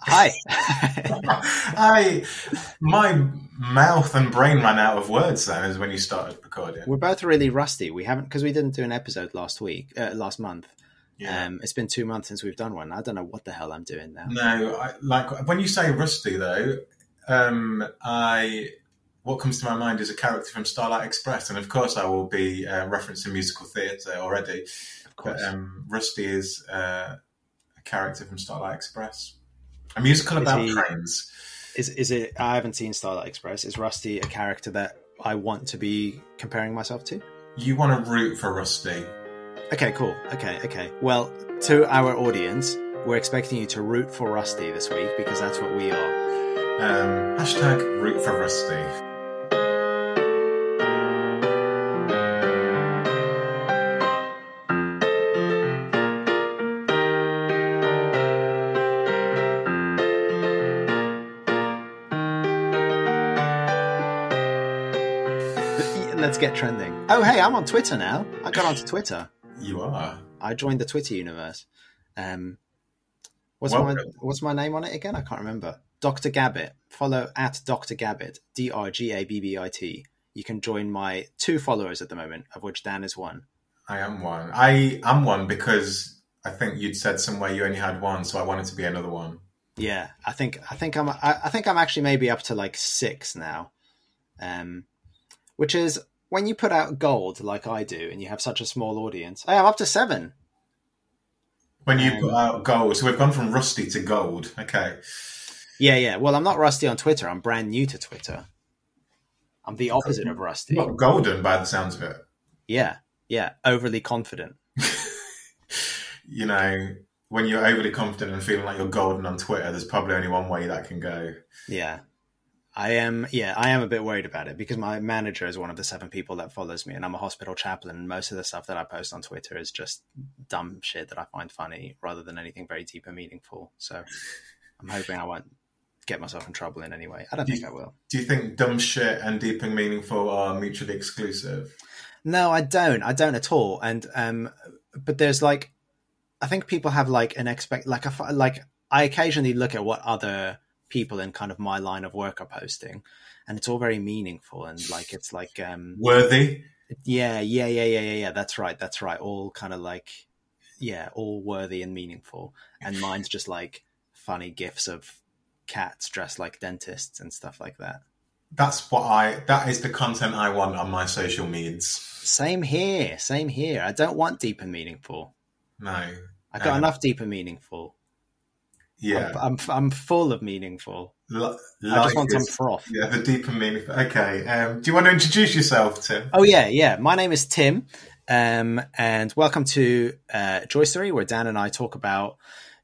Hi. I my mouth and brain ran out of words then as when you started recording. We're both really rusty. We haven't because we didn't do an episode last week, uh, last month. Yeah. Um, it's been two months since we've done one. I don't know what the hell I'm doing now. No, I, like when you say rusty though, um, I what comes to my mind is a character from Starlight Express, and of course I will be uh, referencing musical theatre already. Of course. But um, Rusty is uh, a character from Starlight Express, a musical Is about he- trains. Is is it? I haven't seen Starlight Express. Is Rusty a character that I want to be comparing myself to? You want to root for Rusty. Okay, cool. Okay, okay. Well, to our audience, we're expecting you to root for Rusty this week because that's what we are. Um, hashtag root for Rusty. Let's get trending. Oh, hey, I'm on Twitter now. I got onto Twitter. You are. I joined the Twitter universe. Um, what's Well my what's my name on it again? I can't remember. Dr. Gabbit. Follow at Dr. Gabbit. D R G A B B I T. You can join my two followers at the moment, of which Dan is one. I am one. I am one because I think you'd said somewhere you only had one, so I wanted to be another one. Yeah, I think I think I'm I, I think I'm actually maybe up to like six now, um, which is when you put out gold like I do, and you have such a small audience. I am up to seven. When you Um, put out gold, so we've gone from rusty to gold. Okay. Yeah, yeah. Well, I'm not rusty on Twitter. I'm brand new to Twitter. I'm the opposite of rusty. Not golden by the sounds of it. Yeah, yeah. Overly confident. You know, when you're overly confident and feeling like you're golden on Twitter, there's probably only one way that can go. Yeah. I am yeah, I am a bit worried about it because my manager is one of the seven people that follows me and I'm a hospital chaplain and most of the stuff that I post on Twitter is just dumb shit that I find funny rather than anything very deep and meaningful. So I'm hoping I won't get myself in trouble in any way. I don't think I will. Do you think dumb shit and deep and meaningful are mutually exclusive? No, I don't. I don't at all. And um, but there's like, I think people have like an expect like a like I occasionally look at what other people in kind of my line of work are posting, and it's all very meaningful and like it's like um Worthy? yeah yeah yeah yeah yeah yeah that's right that's right all kind of like yeah all worthy and meaningful and mine's just like funny gifs of cats dressed like dentists and stuff like that. That's what I. That is the content I want on my social medias. Same here, same here. I don't want deep and meaningful. No. I got enough deep and meaningful. Yeah. I'm, I'm I'm full of meaningful. I just want some froth. Yeah, the deep and meaningful. Okay. Um, do you want to introduce yourself, Tim? Oh yeah, yeah. My name is Tim, um, and welcome to uh, Joy Story, where Dan and I talk about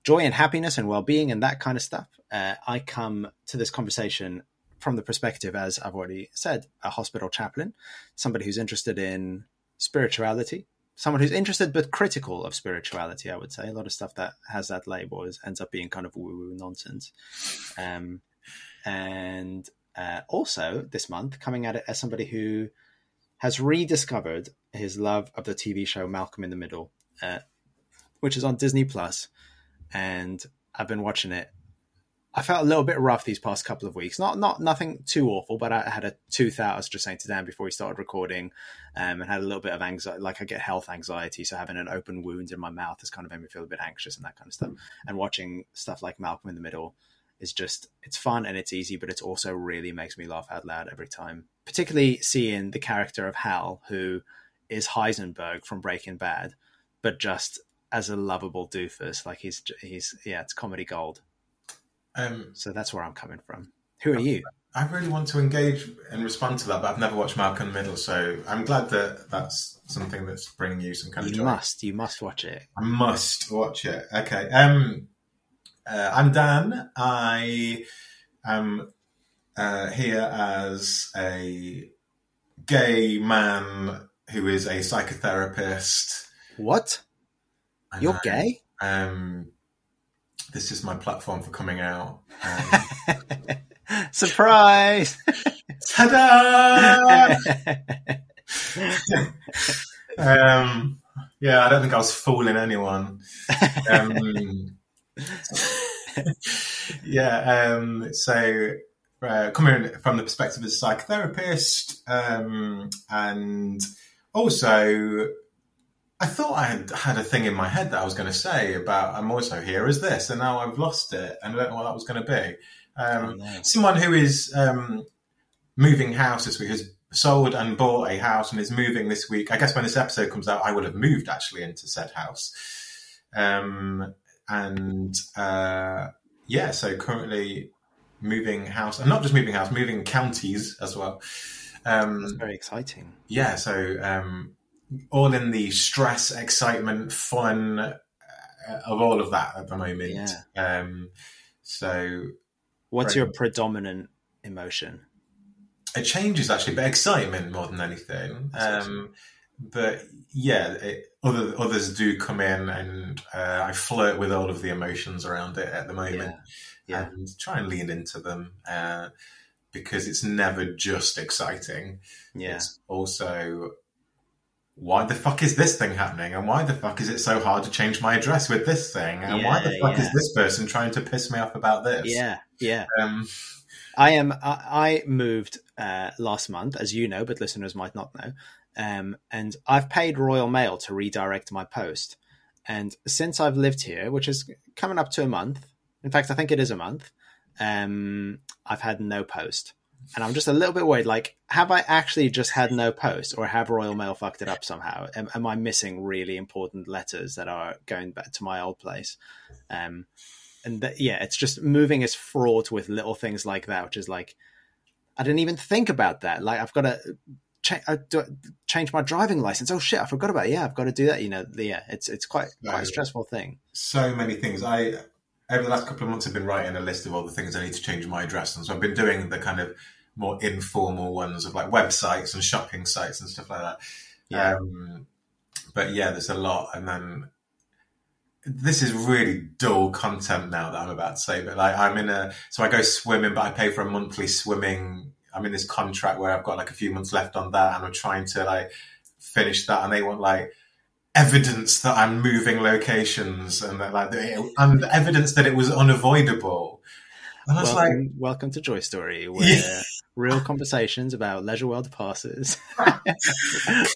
joy and happiness and well-being and that kind of stuff. Uh, I come to this conversation from the perspective, as I've already said, a hospital chaplain, somebody who's interested in spirituality, someone who's interested but critical of spirituality. I would say a lot of stuff that has that label is, ends up being kind of woo-woo nonsense. Um, and uh, also this month coming at it as somebody who has rediscovered his love of the TV show Malcolm in the Middle, uh, which is on Disney Plus, and I've been watching it. I felt a little bit rough these past couple of weeks. Not not nothing too awful, but I had a tooth out. I was just saying to Dan before we started recording, um, and had a little bit of anxiety. Like I get health anxiety, so having an open wound in my mouth has kind of made me feel a bit anxious and that kind of stuff. And watching stuff like Malcolm in the Middle is just it's fun and it's easy, but it also really makes me laugh out loud every time. Particularly seeing the character of Hal, who is Heisenberg from Breaking Bad, but just as a lovable doofus. Like he's he's yeah, it's comedy gold. Um, So that's where I'm coming from. Who are you? I really want to engage and respond to that, but I've never watched Malcolm in the Middle, so I'm glad that that's something that's bringing you some kind of You must, you must watch it. I must watch it. Okay. Um, uh, I'm Dan. I am uh, here as a gay man who is a psychotherapist. What? You're gay? Um, this is my platform for coming out. Um, Surprise! ta-da! um, yeah, I don't think I was fooling anyone. Um, yeah. Um, so uh, coming from the perspective as a psychotherapist, um, and also I thought I had had a thing in my head that I was going to say about I'm also here as this, and now I've lost it, and I don't know what that was going to be. Um, Oh, no. Someone who is um, moving house this week has sold and bought a house and is moving this week. I guess when this episode comes out, I would have moved actually into said house. Um, and uh, yeah, so currently moving house, and not just moving house, moving counties as well. Um, That's very exciting. yeah, so um, all in the stress, excitement, fun uh, of all of that at the moment. Um, so What's your predominant emotion? it changes actually, but excitement more than anything. Um, but yeah, it, other others do come in, and uh, I flirt with all of the emotions around it at the moment, Yeah. and try and lean into them uh, because it's never just exciting. Yeah. It's also why the fuck is this thing happening, and why the fuck is it so hard to change my address with this thing, and why the fuck yeah. is this person trying to piss me off about this? Yeah. Yeah. Um, I am. I, I moved uh, last month, as you know, but listeners might not know. Um, and I've paid Royal Mail to redirect my post. And since I've lived here, which is coming up to a month, in fact, I think it is a month, um, I've had no post. And I'm just a little bit worried. Like, have I actually just had no post, or have Royal Mail fucked it up somehow? Am, am I missing really important letters that are going back to my old place? Um, and that, yeah, it's just moving is fraught with little things like that, which is like, I didn't even think about that. Like, I've got to cha- uh, do, change my driving license. Oh shit, I forgot about it. Yeah, I've got to do that. You know, yeah, it's it's quite quite a stressful thing. so many things. I over the last couple of months, I've been writing a list of all the things I need to change my address, and so I've been doing the kind of more informal ones of like websites and shopping sites and stuff like that. Yeah. Um, but yeah, there's a lot, and then this is really dull content now that I'm about to say. But like, I'm in a so I go swimming, but I pay for a monthly swimming. I'm in this contract where I've got like a few months left on that, and I'm trying to like finish that, and they want like evidence that I'm moving locations and that like and evidence that it was unavoidable. And I was like, Welcome, welcome to Joy Story, where real conversations about leisure world passes.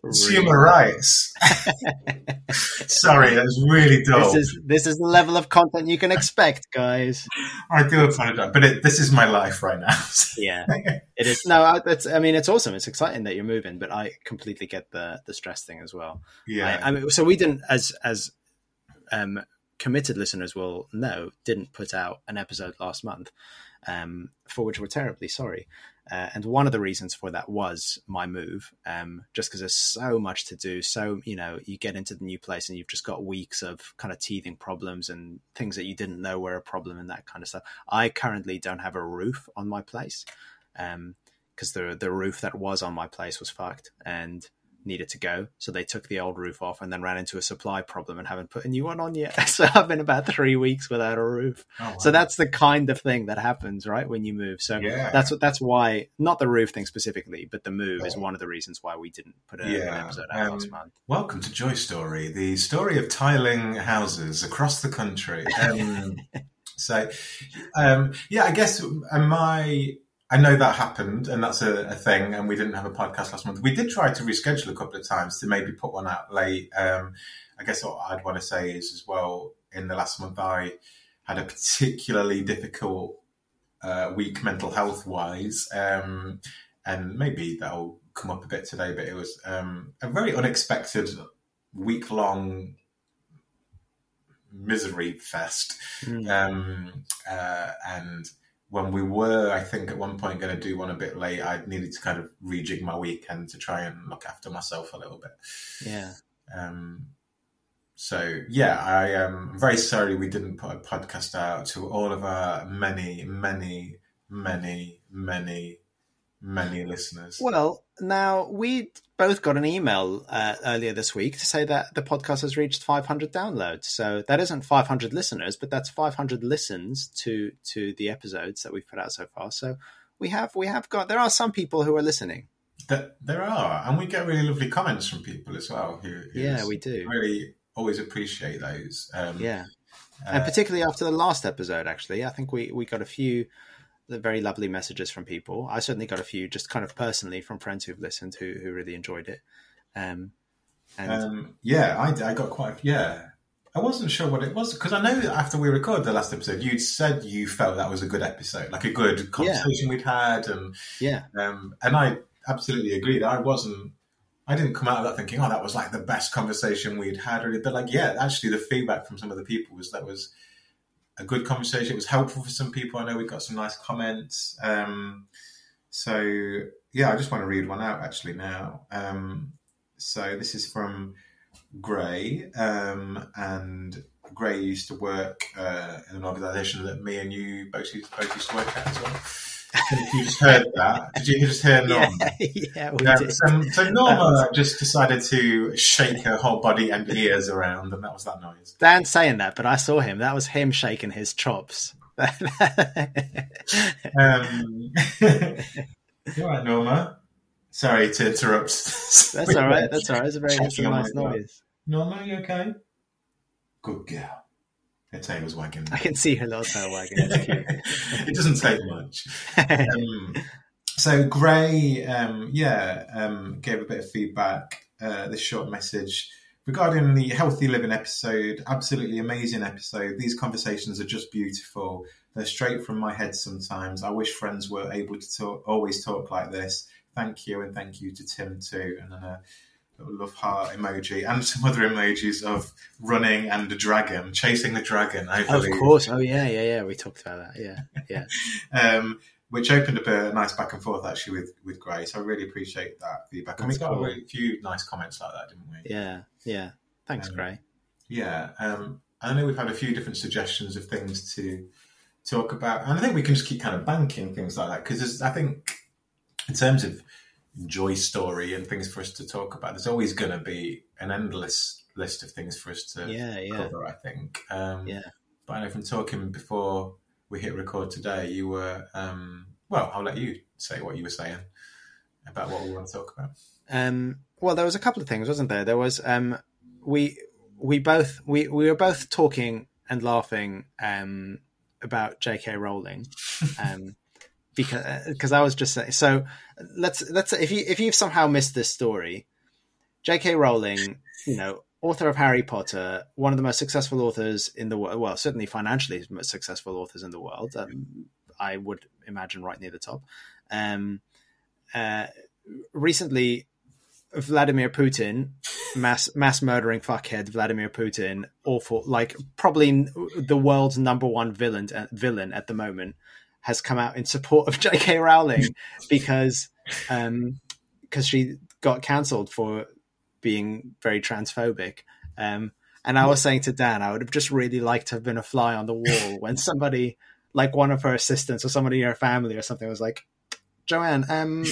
consumer rights. Sorry, that was really dull. This is this is the level of content you can expect, guys. I do apologize, but it, this is my life right now. Yeah, it is. No. I mean, it's awesome. It's exciting that you're moving, but I completely get the the stress thing as well. yeah, I, I mean, so we didn't, as as um, committed listeners will know, didn't put out an episode last month, um, for which we're terribly sorry. Uh, and one of the reasons for that was my move, um, just because there's so much to do. So you know, you get into the new place and you've just got weeks of kind of teething problems and things that you didn't know were a problem and that kind of stuff. I currently don't have a roof on my place, um, because the the roof that was on my place was fucked and needed to go. So they took the old roof off and then ran into a supply problem and haven't put a new one on yet. So I've been about three weeks without a roof. Oh, wow. So that's the kind of thing that happens, right, when you move. So yeah, that's what that's why not the roof thing specifically, but the move is Oh. one of the reasons why we didn't put a, Yeah, an episode out um, last month. Welcome to Joy Story, the story of tiling houses across the country. Um, so, um, yeah, I guess um, my I know that happened, and that's a, a thing. And we didn't have a podcast last month. We did try to reschedule a couple of times to maybe put one out late. Um, I guess what I'd want to say is as well. In the last month, I had a particularly difficult uh, week mental health wise, um, and maybe that'll come up a bit today. But it was um, a very unexpected week long misery fest. Mm. Um, uh, and when we were, I think, at one point going to do one a bit late, I needed to kind of rejig my weekend to try and look after myself a little bit. yeah. Um, so yeah, I am very sorry we didn't put a podcast out to all of our many, many, many, many, many listeners. Well, now we both got an email uh, earlier this week to say that the podcast has reached 500 downloads. So that isn't 500 listeners, but that's 500 listens to to the episodes that we've put out so far. So we have we have got there are some people who are listening. Th- there are, and we get really lovely comments from people as well. Who, Yeah, we do. really always appreciate those. Um, Yeah. and particularly after the last episode, actually, I think we we got a few very lovely messages from people. I certainly got a few, just kind of personally from friends who've listened who who really enjoyed it. Um, and Um, yeah, I, I got quite. Yeah, I wasn't sure what it was because I know after we recorded the last episode, you'd said you felt that was a good episode, like a good conversation we'd had, and yeah, um, and I absolutely agreed. I wasn't. I didn't come out of that thinking, "Oh, that was like the best conversation we'd had," really. But like, yeah, actually, the feedback from some of the people was that was a good conversation. It was helpful for some people. I know we got some nice comments. Um, so yeah, I just want to read one out actually now. Um, so this is from Gray, um, and Gray used to work uh, in an organisation that me and you both used, both used to work at as well. You just heard that. Did you just hear Norma? yeah, yeah, we Um, did. so, so Norma just decided to shake her whole body and ears around, and that was that noise. Dan's saying that, but I saw him. That was him shaking his chops. Um, all right, Norma? Sorry to interrupt. That's all right. That's all right. It's a very it's a Checking on nice noise. Norma, you okay? Good girl. Her tail was wagging. I can see her wagging. It's it doesn't take much. Um, so Gray, um, yeah, um, gave a bit of feedback. Uh, this short message regarding the healthy living episode. Absolutely amazing episode. These conversations are just beautiful. They're straight from my head. Sometimes I wish friends were able to talk, always talk like this. Thank you, and thank you to Tim too. And then a little love heart emoji and some other emojis of running and a dragon, chasing the dragon. I of course. Oh yeah, yeah, yeah. We talked about that. Yeah, yeah. um, which opened up a nice back and forth actually with with Gray. So I really appreciate that feedback. And we got cool. a few nice comments like that, didn't we? Yeah, yeah. Thanks, Um, Gray. Yeah. Um, I know we've had a few different suggestions of things to talk about, and I think we can just keep kind of banking things like that because I think in terms of joy story and things for us to talk about, there's always going to be an endless list of things for us to Yeah, yeah, cover. I think. Um, yeah. But I know from talking before we hit record today, you were um, well. I'll let you say what you were saying about what we want to talk about. Um, well, there was a couple of things, wasn't there? There was um, we we both we we were both talking and laughing um, about J.K. Rowling, um, because because I was just saying. So let's let's if you if you've somehow missed this story, J.K. Rowling, you know, author of Harry Potter, one of the most successful authors in the world. Well, certainly financially most successful authors in the world. Um, I would imagine right near the top. Um, uh, recently, Vladimir Putin, mass mass murdering fuckhead Vladimir Putin, awful, like probably the world's number one villain uh, villain at the moment, has come out in support of J.K. Rowling because um because she got cancelled for being very transphobic. Um, and I was saying to Dan, I would have just really liked to have been a fly on the wall when somebody, like one of her assistants or somebody in her family or something, was like, "Joanne, um,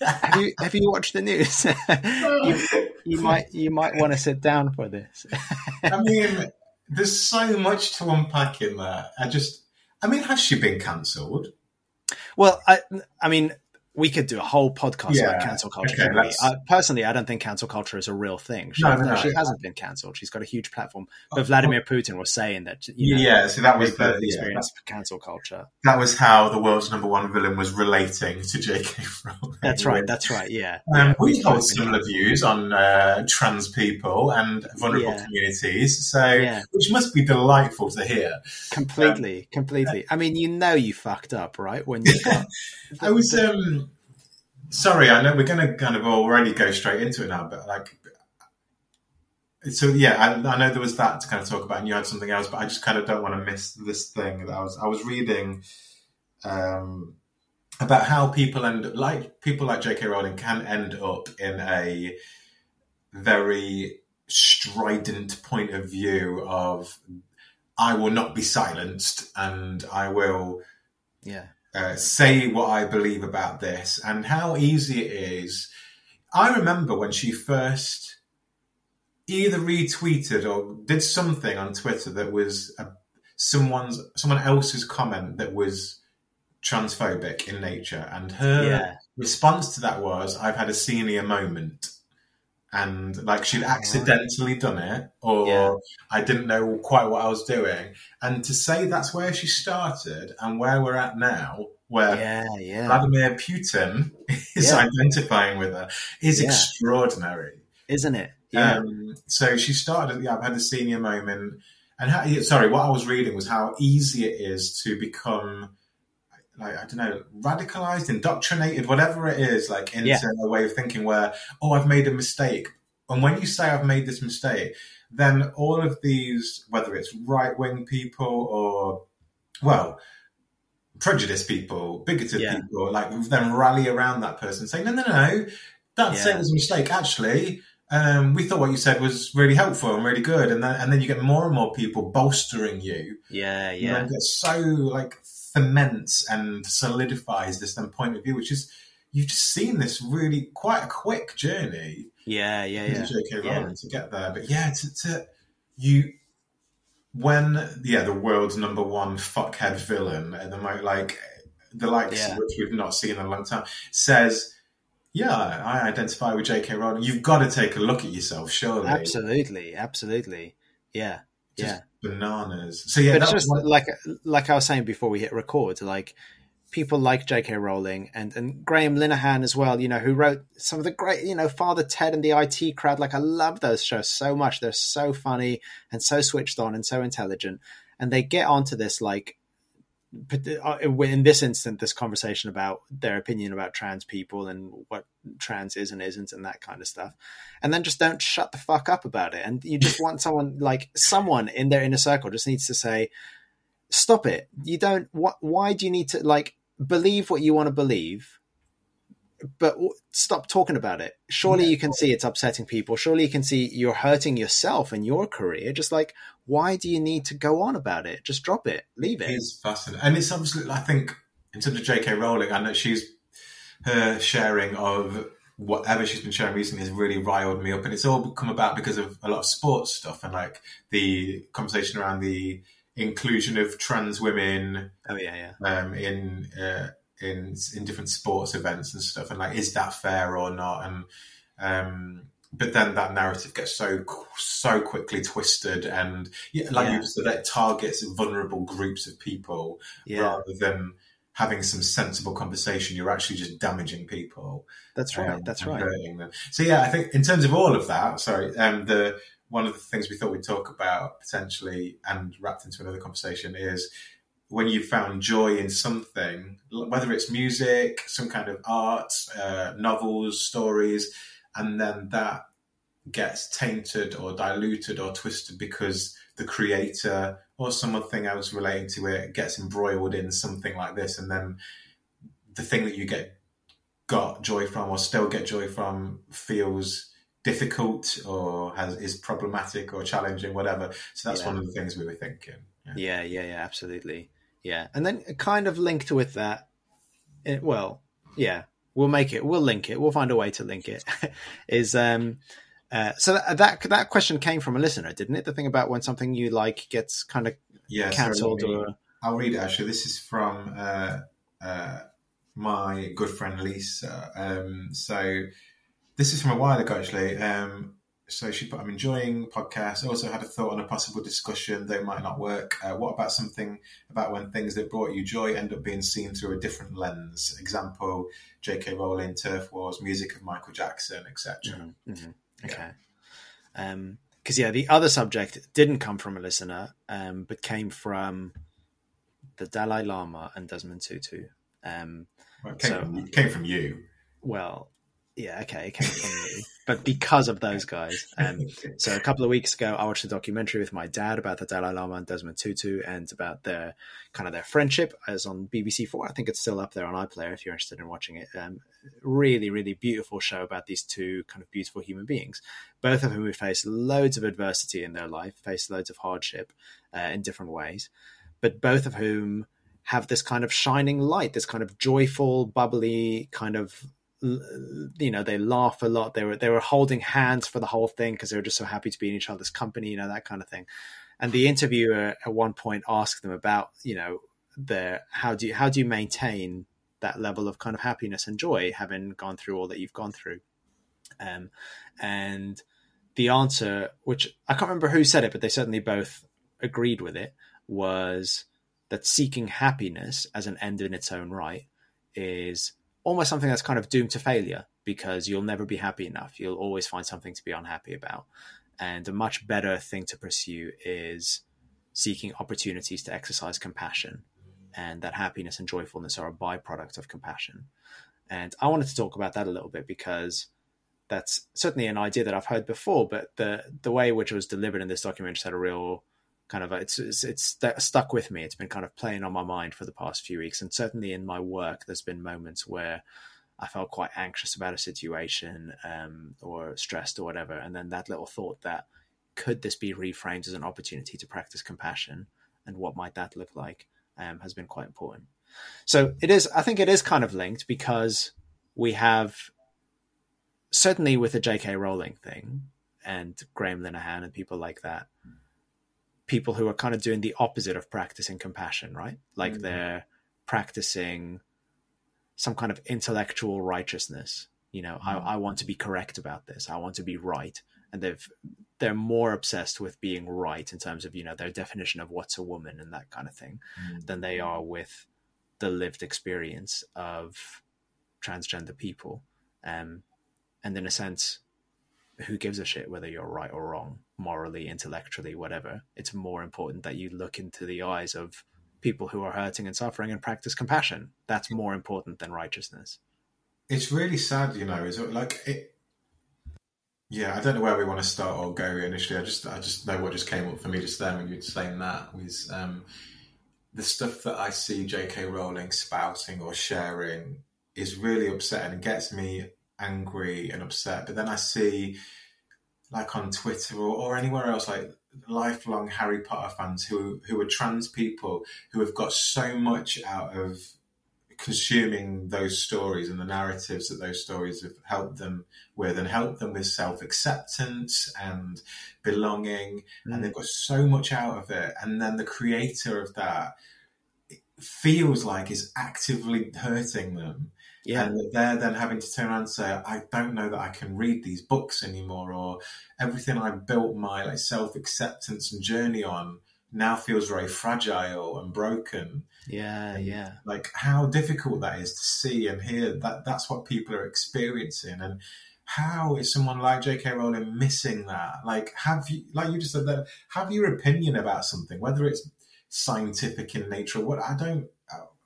have you have you watched the news? you, you might you might want to sit down for this." I mean, there's so much to unpack in there. I just, I mean, has she been cancelled? well, I I mean, we could do a whole podcast Yeah, about cancel culture. okay, couldn't we? let's- I, personally, I don't think cancel culture is a real thing. She, No, no, no. she hasn't been cancelled. She's got a huge platform. But Vladimir Putin was saying that you know, yeah, so that was the yeah, experienced cancel culture. that was how the world's number one villain was relating to J.K. Rowling. That's right. That's right. Yeah. Um, yeah, we hold been- similar views on uh, trans people and vulnerable communities, so which must be delightful to hear. completely, completely. I mean, you know, you fucked up, right? When you got. I was um, sorry. I know we're going to kind of already go straight into it now, but like, so yeah, I, I know there was that to kind of talk about, and you had something else, but I just kind of don't want to miss this thing that I was I was reading um, about how people end like people like J.K. Rowling can end up in a very strident point of view of I will not be silenced and I will yeah. Uh, say what I believe about this and how easy it is. I remember when she first either retweeted or did something on Twitter that was a, someone's someone else's comment that was transphobic in nature, and her Yeah. response to that was, "I've had a senior moment," and like she'd accidentally done it or Yeah. I didn't know quite what I was doing. And to say that's where she started and where we're at now, where Yeah, yeah, Vladimir Putin is identifying with her, is extraordinary. isn't it? Yeah, Um, so she started. Yeah, I've had a senior moment, and how, sorry, what I was reading was how easy it is to become, like I don't know, radicalized, indoctrinated, whatever it is, like into Yeah. a way of thinking where, oh, I've made a mistake, and when you say I've made this mistake, then all of these, whether it's right wing people or, well. Prejudiced people, bigoted Yeah. people, like then rally around that person, saying, "No, no, no, no, that's Yeah. it was a mistake. Actually, um, we thought what you said was really helpful and really good, and then and then you get more and more people bolstering you, yeah, yeah, then it so like cements and solidifies this then point of view, which is you've just seen this really quite a quick journey yeah, yeah, yeah. J.K. Yeah. Rowling to get there, but yeah, to, to you when yeah the world's number one fuckhead villain at the moment, like the likes Yeah. which we've not seen in a long time, says. Yeah, I identify with J.K. Rowling. You've got to take a look at yourself, surely. Absolutely, absolutely. Yeah, Just yeah. Bananas. So yeah, but just one- like like I was saying before we hit record, like people like J.K. Rowling and and Graham Linehan as well. You know, who wrote some of the great, you know, Father Ted and the IT Crowd. Like I love those shows so much. They're so funny and so switched on and so intelligent. And they get onto this like. But, uh, In this instant, this conversation about their opinion about trans people and what trans is and isn't, and that kind of stuff, and then just don't shut the fuck up about it. And you just want someone like someone in their inner circle just needs to say, stop it. You don't what why do you need to like believe what you want to believe but w- stop talking about it. Surely Yeah. you can see it's upsetting people. Surely you can see you're hurting yourself and your career. Just like why do you need to go on about it just drop it leave it It's fascinating, and it's obviously. I think in terms of J.K. Rowling, I know she's her sharing of whatever she's been sharing recently has really riled me up, and it's all come about because of a lot of sports stuff and like the conversation around the inclusion of trans women oh yeah yeah um, in uh, in in different sports events and stuff, and like, is that fair or not? And um, but then that narrative gets so so quickly twisted, and yeah, like Yeah. you said, it targets vulnerable groups of people yeah rather than having some sensible conversation. You're actually just damaging people. that's right um, that's right. So yeah, I think in terms of all of that, sorry, um, the one of the things we thought we'd talk about potentially and wrapped into another conversation is when you found joy in something, whether it's music, some kind of art, uh, novels, stories, and then that gets tainted or diluted or twisted because the creator or something else relating to it gets embroiled in something like this, and then the thing that you get got joy from or still get joy from feels difficult or has is problematic or challenging, whatever. So that's Yeah. one of the things we were thinking. Yeah. Yeah, yeah, yeah, absolutely. Yeah. And then kind of linked with that, it, well, yeah, we'll make it, we'll link it, we'll find a way to link it, is, um, uh, so that, that that question came from a listener, didn't it? The thing about when something you like gets kind of Yeah, cancelled or I'll read it actually. This is from uh, uh, my good friend Lisa. Um, so this is from a while ago actually. Um, so she put, I'm enjoying podcasts. Also had a thought on a possible discussion that might not work. Uh, what about something about when things that brought you joy end up being seen through a different lens? Example, J.K. Rowling, TERF Wars, music of Michael Jackson, etc. Mhm, mhm. Okay. Um, because yeah, the other subject didn't come from a listener, um, but came from the Dalai Lama and Desmond Tutu. Um, Well, it, came So- from, it came from you. well, yeah, okay, it came from me, but because of those guys. Um, so a couple of weeks ago, I watched a documentary with my dad about the Dalai Lama and Desmond Tutu, and about their kind of their friendship. As on BBC Four, I think it's still up there on iPlayer if you're interested in watching it. Um, really, really beautiful show about these two kind of beautiful human beings, both of whom have faced loads of adversity in their life, faced loads of hardship uh, in different ways, but both of whom have this kind of shining light, this kind of joyful, bubbly kind of you know they laugh a lot. They were they were holding hands for the whole thing because they were just so happy to be in each other's company you know that kind of thing. And the interviewer at one point asked them about you know their how do you how do you maintain that level of kind of happiness and joy having gone through all that you've gone through? Um, and the answer, which I can't remember who said it, but they certainly both agreed with it, was that seeking happiness as an end in its own right is almost something that's kind of doomed to failure because you'll never be happy enough. You'll always find something to be unhappy about. And a much better thing to pursue is seeking opportunities to exercise compassion. And that happiness and joyfulness are a byproduct of compassion. And I wanted to talk about that a little bit because that's certainly an idea that I've heard before, but the the way which it was delivered in this document just had a real kind of it's, it's it's stuck with me. It's been kind of playing on my mind for the past few weeks, and certainly in my work, there's been moments where I felt quite anxious about a situation um, or stressed or whatever, and then that little thought that could this be reframed as an opportunity to practice compassion, and what might that look like, um, has been quite important. So it is. I think it is kind of linked because we have certainly with the J.K. Rowling thing and Graham Linehan and people like that, people who are kind of doing the opposite of practicing compassion, right? Like mm-hmm. they're practicing some kind of intellectual righteousness. You know, mm-hmm. I, I want to be correct about this. I want to be right, and they've they're more obsessed with being right in terms of you know their definition of what's a woman and that kind of thing mm-hmm. than they are with the lived experience of transgender people. Um, and in a sense, who gives a shit whether you're right or wrong, morally, intellectually, whatever? It's more important that you look into the eyes of people who are hurting and suffering and practice compassion. That's more important than righteousness. It's really sad, you know. Is it like it? Yeah, I don't know where we want to start or go initially. I just, I just know what just came up for me just then when you were saying that was um, the stuff that I see J.K. Rowling spouting or sharing is really upsetting and gets me angry and upset. But then I see, like on Twitter or, or anywhere else, like lifelong Harry Potter fans who who are trans people who have got so much out of consuming those stories and the narratives that those stories have helped them with and helped them with self-acceptance and belonging mm. and they've got so much out of it and then the creator of that feels like is actively hurting them yeah. And they're then having to turn around and say, I don't know that I can read these books anymore, or everything I built my like self acceptance and journey on now feels very fragile and broken. Yeah, yeah. Like how difficult that is to see and hear that that's what people are experiencing. And how is someone like J.K. Rowling missing that? Like, have you, like you just said that, have your opinion about something, whether it's scientific in nature or what? I don't,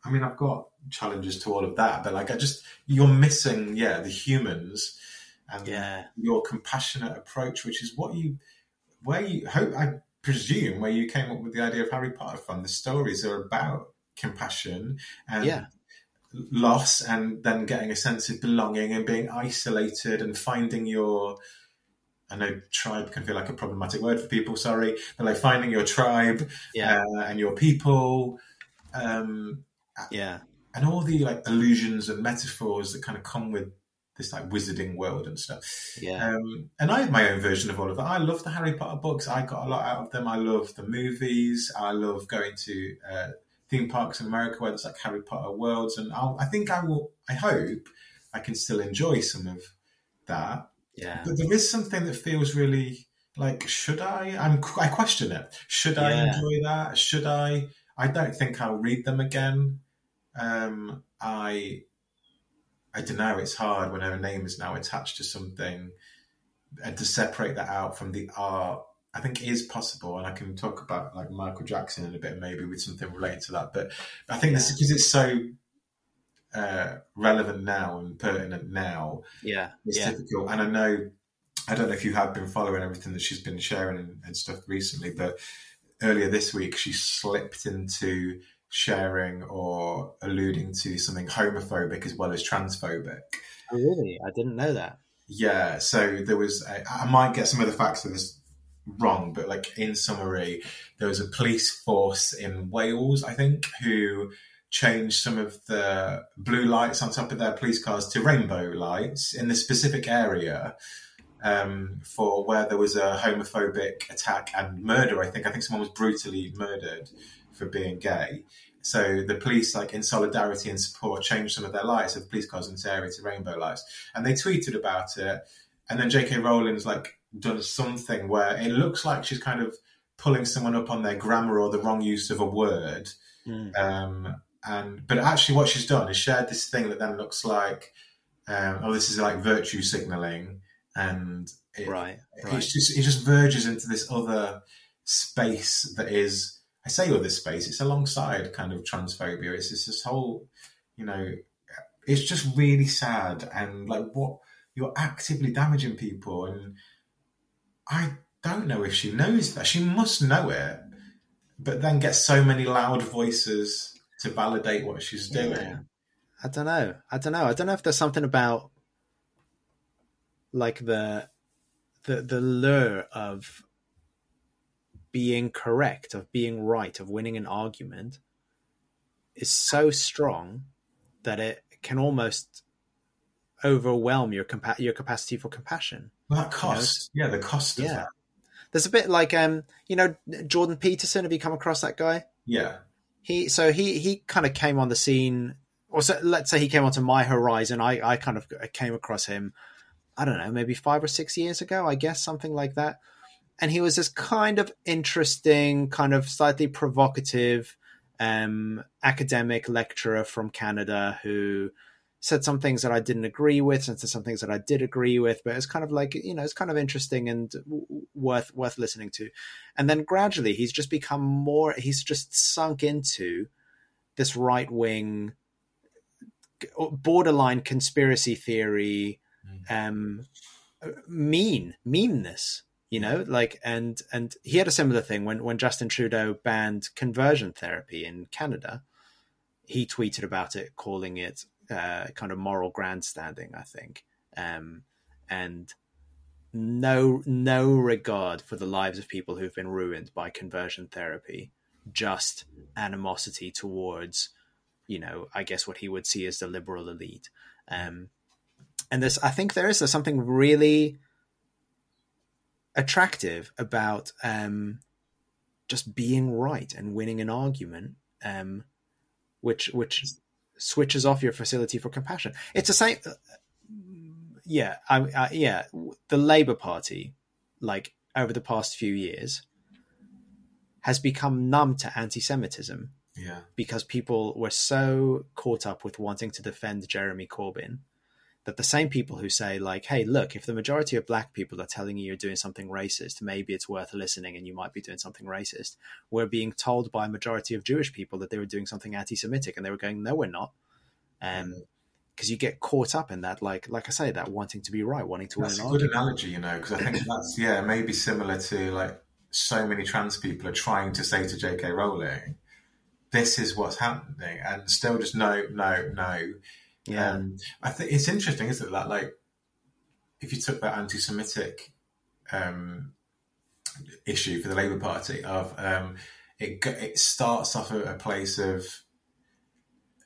I mean, I've got challenges to all of that, but like, I just, you're missing, yeah, the humans and yeah. your compassionate approach, which is what you, where you hope, I presume, where you came up with the idea of Harry Potter Fund. The stories are about compassion and yeah. loss, and then getting a sense of belonging and being isolated and finding your. I know tribe can feel like a problematic word for people. Sorry, but like finding your tribe yeah. uh, and your people. Um, yeah, and all the like illusions and metaphors that kind of come with this like wizarding world and stuff. Yeah. Um, and I have my own version of all of that. I love the Harry Potter books. I got a lot out of them. I love the movies. I love going to uh, theme parks in America where there's like Harry Potter worlds. And I'll, I think I will. I hope I can still enjoy some of that. Yeah. But there is something that feels really like, should I? I'm. I question it. Should I enjoy that? Should I? I don't think I'll read them again. Um, I I don't know. It's hard when her name is now attached to something, and to separate that out from the art. I think is possible, and I can talk about like Michael Jackson in a bit, maybe with something related to that. But I think yeah. this because it's so uh, relevant now and pertinent now. Yeah, it's yeah. difficult. And I know, I don't know if you have been following everything that she's been sharing and, and stuff recently, but earlier this week she slipped into sharing or alluding to something homophobic as well as transphobic. Oh, really? I didn't know that. Yeah, so there was, a, I might get some of the facts of this wrong, but like in summary, there was a police force in Wales, I think, who changed some of the blue lights on top of their police cars to rainbow lights in the specific area um, for where there was a homophobic attack and murder. I think I think someone was brutally murdered for being gay. So the police, like in solidarity and support, changed some of their lights of police cars in this area to rainbow lights, and they tweeted about it. and then J.K. Rowling's like done something where it looks like she's kind of pulling someone up on their grammar or the wrong use of a word. Mm. Um, and but actually, what she's done is shared this thing that then looks like, um, oh, this is like virtue signaling, and it, right, right. it's just it just verges into this other space that is. I say other space. It's alongside kind of transphobia. It's, it's this whole, you know, it's just really sad and like what you're actively damaging people and I don't know if she knows that. She must know it, but then get so many loud voices to validate what she's doing. Yeah. I don't know. I don't know. I don't know if there's something about like the the the lure of being correct, of being right, of winning an argument is so strong that it can almost overwhelm your compa- your capacity for compassion. Well, that cost, you know? yeah, the cost. yeah, that. there's a bit like um, you know, Jordan Peterson. Have you come across that guy? Yeah, he so he he kind of came on the scene, or so, let's say he came onto my horizon. I I kind of came across him. I don't know, maybe five or six years ago, I guess, something like that. And he was this kind of interesting, kind of slightly provocative um, academic lecturer from Canada who said some things that I didn't agree with and said some things that I did agree with, but it's kind of like, you know, it's kind of interesting and worth, worth listening to. And then gradually he's just become more, he's just sunk into this right wing, borderline conspiracy theory, mm. um, mean, meanness you know like and and he had a similar thing when when justin trudeau banned conversion therapy in canada he tweeted about it calling it uh, kind of moral grandstanding, I think, um, and no no regard for the lives of people who've been ruined by conversion therapy, just animosity towards, you know, I guess what he would see as the liberal elite. Um, and this, I think, there is something really attractive about um, just being right and winning an argument, um, which which switches off your facility for compassion. It's the same. Uh, yeah, I, I, yeah. The Labour Party, like over the past few years, has become numb to anti-Semitism. Yeah, because people were so caught up with wanting to defend Jeremy Corbyn that the same people who say like hey look if the majority of black people are telling you you're doing something racist maybe it's worth listening and you might be doing something racist we're being told by a majority of jewish people that they were doing something anti-semitic and they were going no we're not. Um because you get caught up in that like like i say that wanting to be right wanting to that's win a good analogy you know because i think that's yeah maybe similar to like so many trans people are trying to say to jk rowling this is what's happening and still just no no no yeah, um, I think it's interesting, isn't it? That like, if you took that anti-Semitic um, issue for the Labour Party, of um, it, it starts off at a place of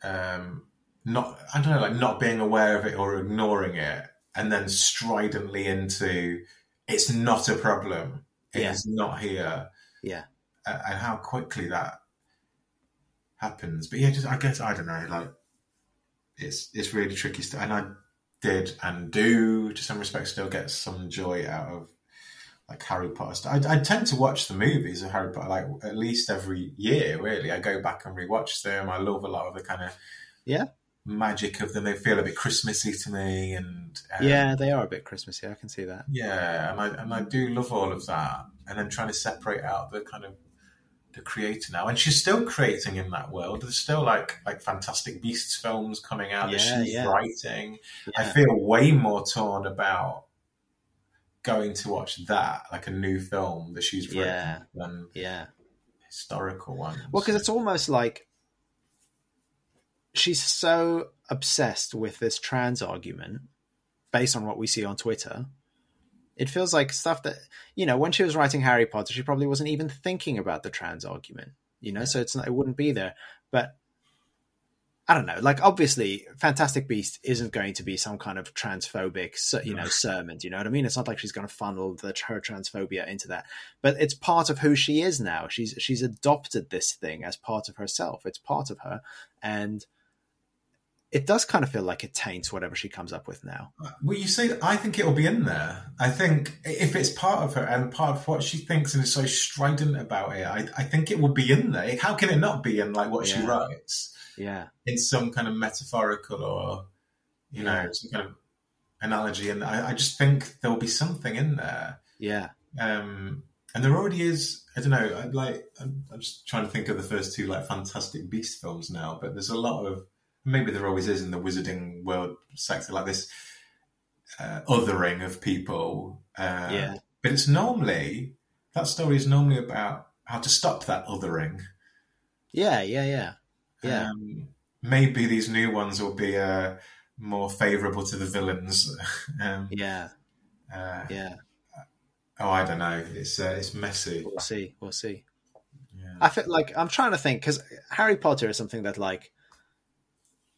um, not, I don't know, like not being aware of it or ignoring it, and then stridently into it's not a problem, it's yeah. not here, yeah, uh, and how quickly that happens. But yeah, just I guess I don't know, like it's it's really tricky stuff. And I did and do, to some respect, still get some joy out of like Harry Potter stuff. I, I tend to watch the movies of Harry Potter like at least every year. Really, I go back and rewatch them. I love a lot of the kind of yeah magic of them. They feel a bit Christmassy to me, and um, yeah, they are a bit Christmassy. I can see that. Yeah, and I and I do love all of that. And then trying to separate out the kind of the creator now, and she's still creating in that world. There's still like like Fantastic Beasts films coming out yeah, that she's yeah. writing. Yeah. I feel way more torn about going to watch that, like a new film that she's written, yeah. than yeah historical ones. Well, because it's almost like she's so obsessed with this trans argument based on what we see on Twitter it feels like stuff that you know when she was writing Harry Potter, she probably wasn't even thinking about the trans argument. You know, yeah. so it's not, it wouldn't be there. But I don't know. Like obviously, Fantastic Beast isn't going to be some kind of transphobic, you know, sermon. You know what I mean? It's not like she's going to funnel the, her transphobia into that. But it's part of who she is now. She's she's adopted this thing as part of herself. It's part of her, and it does kind of feel like it taints whatever she comes up with now. Well, you say I think it'll be in there. I think if it's part of her and part of what she thinks and is so strident about it, I, I think it will be in there. How can it not be in like what yeah. she writes? Yeah, in some kind of metaphorical or you know yeah. some kind of analogy, and I, I just think there will be something in there. Yeah. Um, and there already is. I don't know. I, like I'm, I'm just trying to think of the first two like Fantastic Beast films now, but there's a lot of maybe there always is in the wizarding world sector, like this uh, othering of people. Uh, yeah. But it's normally, that story is normally about how to stop that othering. Yeah, yeah, yeah. Yeah. Um, maybe these new ones will be uh, more favourable to the villains. um, yeah. Uh, yeah. Oh, I don't know. It's uh, it's messy. We'll see. We'll see. Yeah. I feel like I'm trying to think because Harry Potter is something that like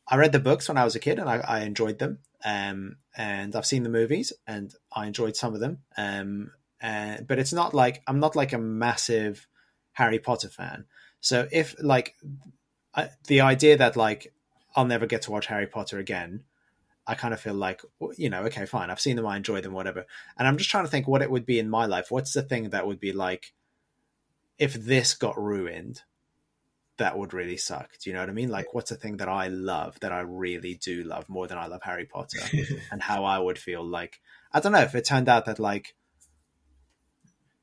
I read the books when I was a kid and I, I enjoyed them. Um, and I've seen the movies and I enjoyed some of them. Um, uh, but it's not like I'm not like a massive Harry Potter fan. So if like I, the idea that like I'll never get to watch Harry Potter again, I kind of feel like you know, okay, fine, I've seen them, I enjoy them, whatever. And I'm just trying to think what it would be in my life. What's the thing that would be like if this got ruined? That would really suck. Do you know what I mean? Like, what's a thing that I love that I really do love more than I love Harry Potter, and how I would feel like I don't know if it turned out that like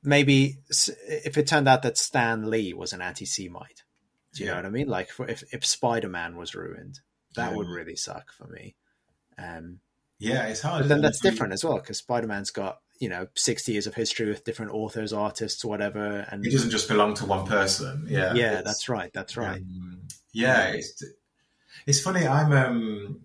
maybe if it turned out that Stan Lee was an anti-Semite. Do you yeah. know what I mean? Like, for, if if Spider Man was ruined, that yeah. would really suck for me. Um, yeah, it's hard. But then that's different as well because Spider Man's got you know 60 years of history with different authors artists whatever and it doesn't just belong to one person. Yeah yeah that's right that's right. um, yeah it's it's funny i'm um,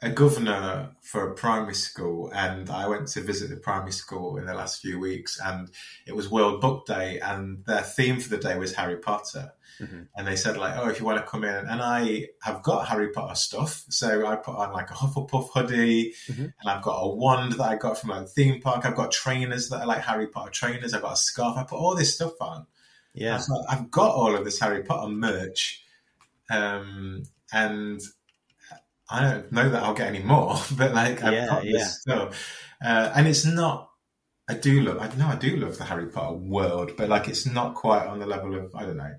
a governor for a primary school and i went to visit the primary school in the last few weeks and it was world book day and their theme for the day was harry potter Mm-hmm. And they said like, oh, if you want to come in, and I have got Harry Potter stuff, so I put on like a Hufflepuff hoodie, mm-hmm. and I've got a wand that I got from a theme park. I've got trainers that are like Harry Potter trainers. I've got a scarf. I put all this stuff on. Yeah, like, I've got all of this Harry Potter merch, um, and I don't know that I'll get any more, but like I've yeah, got this yeah. stuff, uh, and it's not. I do love. I know I do love the Harry Potter world, but like it's not quite on the level of I don't know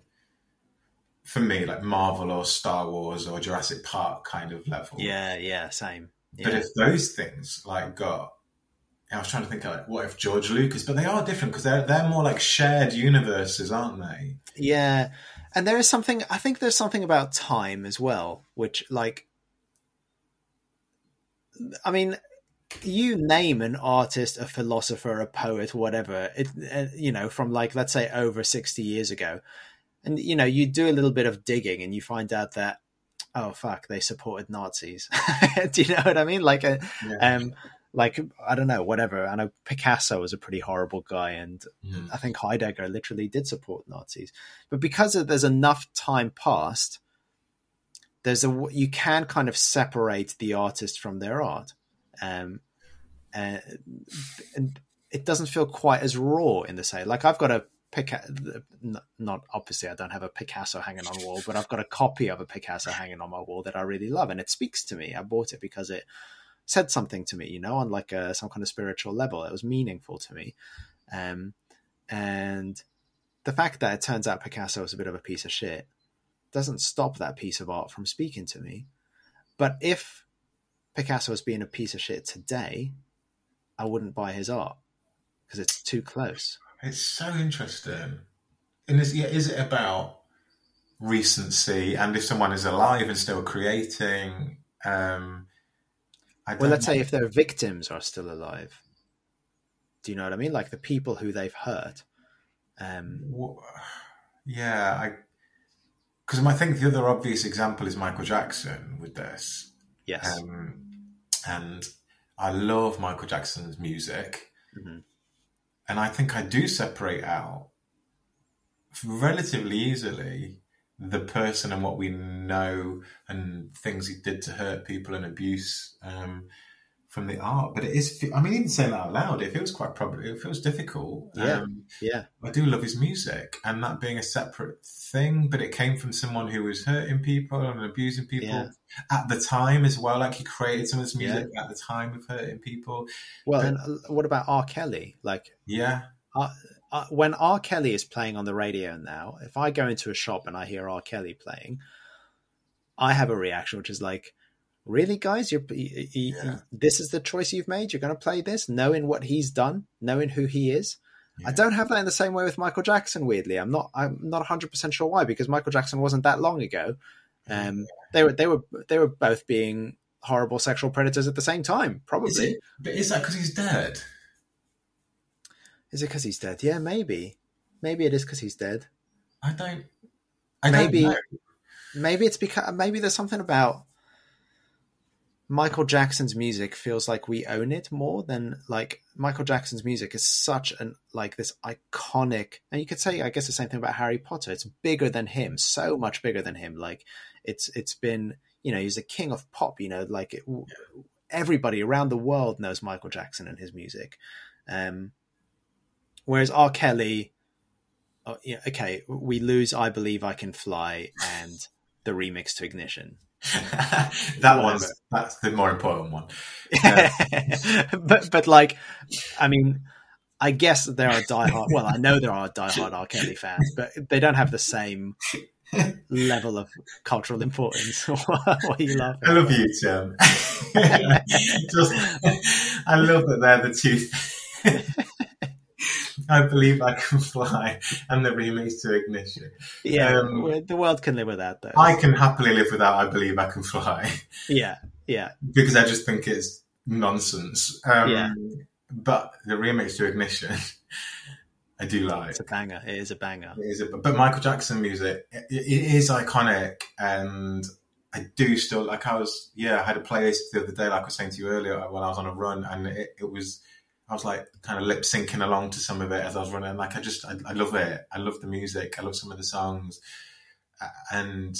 for me like Marvel or Star Wars or Jurassic Park kind of level. Yeah, yeah, same. Yeah. But if those things like got, I was trying to think like, what if George Lucas? But they are different because they're they're more like shared universes, aren't they? Yeah, and there is something. I think there's something about time as well, which like, I mean, you name an artist, a philosopher, a poet, whatever. It, uh, you know, from like let's say over sixty years ago, and you know you do a little bit of digging and you find out that oh fuck they supported nazis do you know what i mean like a, yeah. um like i don't know whatever i know picasso was a pretty horrible guy and mm. i think heidegger literally did support nazis but because of, there's enough time passed there's a you can kind of separate the artist from their art um and, it doesn't feel quite as raw in the same like i've got a Picasso, not obviously I don't have a Picasso hanging on the wall, but I've got a copy of a Picasso hanging on my wall that I really love, and it speaks to me. I bought it because it said something to me, you know, on like a, some kind of spiritual level. It was meaningful to me, um, and the fact that it turns out Picasso was a bit of a piece of shit doesn't stop that piece of art from speaking to me. But if Picasso was being a piece of shit today, I wouldn't buy his art because it's too close. It's so interesting. And is, yeah, is it about recency and if someone is alive and still creating? Um, well, let's know. say if their victims are still alive. Do you know what I mean? Like the people who they've hurt. Um, well, yeah, I because I think the other obvious example is Michael Jackson with this. Yes, um, and I love Michael Jackson's music. Mm-hmm. And I think I do separate out relatively easily the person and what we know and things he did to hurt people and abuse um, from the art, but it is. I mean, even saying that out loud, it feels quite probably it feels difficult. Yeah, um, yeah. I do love his music, and that being a separate thing, but it came from someone who was hurting people and abusing people Yeah. at the time as well. Like he created some of this music at the time of hurting people. Well, But- and uh, what about R. Kelly? Like Yeah, uh, when R. Kelly is playing on the radio now, if I go into a shop and I hear R. Kelly playing, I have a reaction which is like, "Really, guys? You're y- y- y- Yeah. this is the choice you've made. You're going to play this, knowing what he's done, knowing who he is." I don't have that in the same way with Michael Jackson. Weirdly, I'm not. I'm not 100 percent sure why because Michael Jackson wasn't that long ago. Um, they were. They were. They were both being horrible sexual predators at the same time. Is Probably. it, but is that because he's dead? Is it because he's dead? Yeah, maybe. Maybe it is because he's dead. I don't. I Maybe- don't know. Maybe it's because maybe there's something about Michael Jackson's music feels like we own it more than like Michael Jackson's music is such an like this iconic and you could say I guess the same thing about Harry Potter. It's bigger than him, so much bigger than him. Like it's it's been you know he's a king of pop. You know like it, everybody around the world knows Michael Jackson and his music. Um, whereas R. Kelly, oh, yeah, okay, we lose "I Believe I Can Fly" and the remix to Ignition. That one's that's the more important one. but but like, I mean, I guess there are diehard. Well, I know there are diehard R. Kelly fans, but they don't have the same level of cultural importance. what are you laughing? I love you, Tim. Just, I love that they're the two. I believe I can fly, and the remix to Ignition. Yeah, Um, the world can live without that. I can happily live without I believe I can fly yeah, yeah, because I just think it's nonsense. Um, Yeah. But the remix to Ignition, I do like. it's a banger. It is a banger. It is a, but Michael Jackson music, it, it is iconic, and I do still like. I was, yeah, I had a playlist the other day, like I was saying to you earlier, when I was on a run, and it, it was, I was like kind of lip syncing along to some of it as I was running. Like I just, I, I love it. I love the music. I love some of the songs, and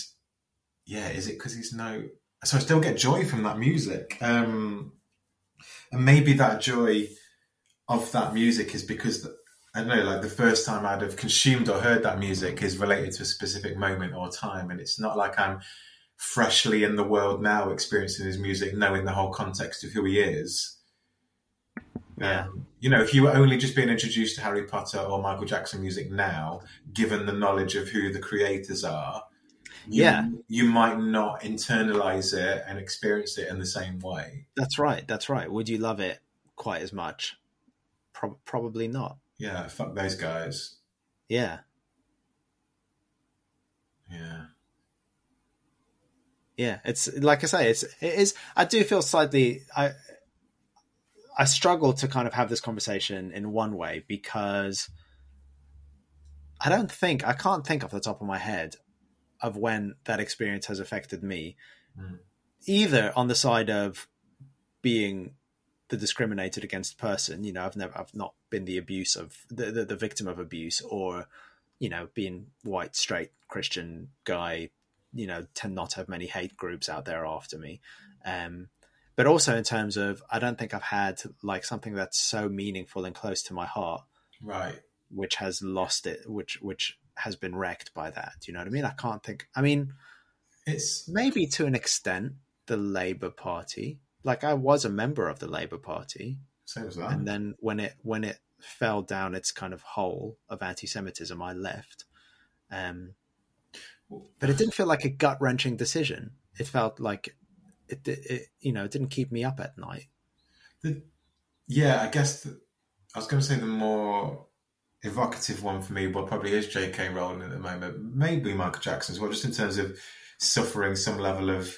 yeah, is it because he's no? So I still get joy from that music, um, and maybe that joy of that music is because I don't know, like the first time I'd have consumed or heard that music is related to a specific moment or time. And it's not like I'm freshly in the world now experiencing his music, knowing the whole context of who he is. Yeah. Um, you know, if you were only just being introduced to Harry Potter or Michael Jackson music now, given the knowledge of who the creators are, you, Yeah. you might not internalize it and experience it in the same way. That's right. That's right. Would you love it quite as much? Pro- probably not. Yeah, fuck those guys. Yeah. Yeah. Yeah, it's like I say, it's it is. I do feel slightly. I I struggle to kind of have this conversation in one way because I don't think I can't think off the top of my head of when that experience has affected me, Mm. either on the side of being the discriminated against person. You know, I've never, I've not been the abuse of the the, the victim of abuse, or you know, being white, straight, Christian guy you know tend not to have many hate groups out there after me um but also in terms of i don't think i've had like something that's so meaningful and close to my heart Right. which has lost it which which has been wrecked by that do you know what i mean i can't think i mean It's maybe to an extent the labor party like i was a member of the labor party same as that. and then when it when it fell down its kind of hole of anti-semitism i left um but it didn't feel like a gut wrenching decision. It felt like it, it, you know, it didn't keep me up at night. The, yeah, I guess the, I was going to say the more evocative one for me, well, probably is J.K. Rowling at the moment. Maybe Michael Jackson as well, just in terms of suffering some level of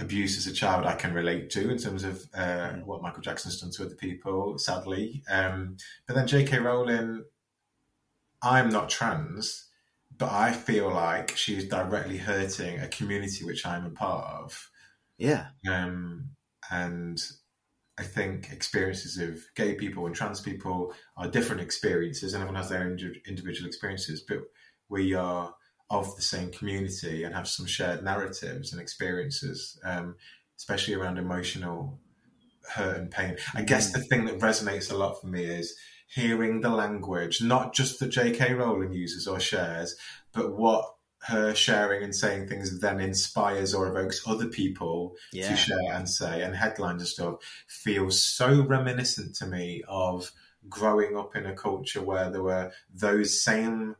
abuse as a child. I can relate to in terms of uh, what Michael Jackson's done to other people, sadly. Um, but then J.K. Rowling, I'm not trans, but I feel like she's directly hurting a community which I'm a part of. Yeah, Um, and I think experiences of gay people and trans people are different experiences, and everyone has their indi- individual experiences. But we are of the same community and have some shared narratives and experiences, um, especially around emotional hurt and pain. I guess the thing that resonates a lot for me is hearing the language, not just that J.K. Rowling uses or shares, but what her sharing and saying things then inspires or evokes other people Yeah. to share and say, and headlines and stuff feels so reminiscent to me of growing up in a culture where there were those same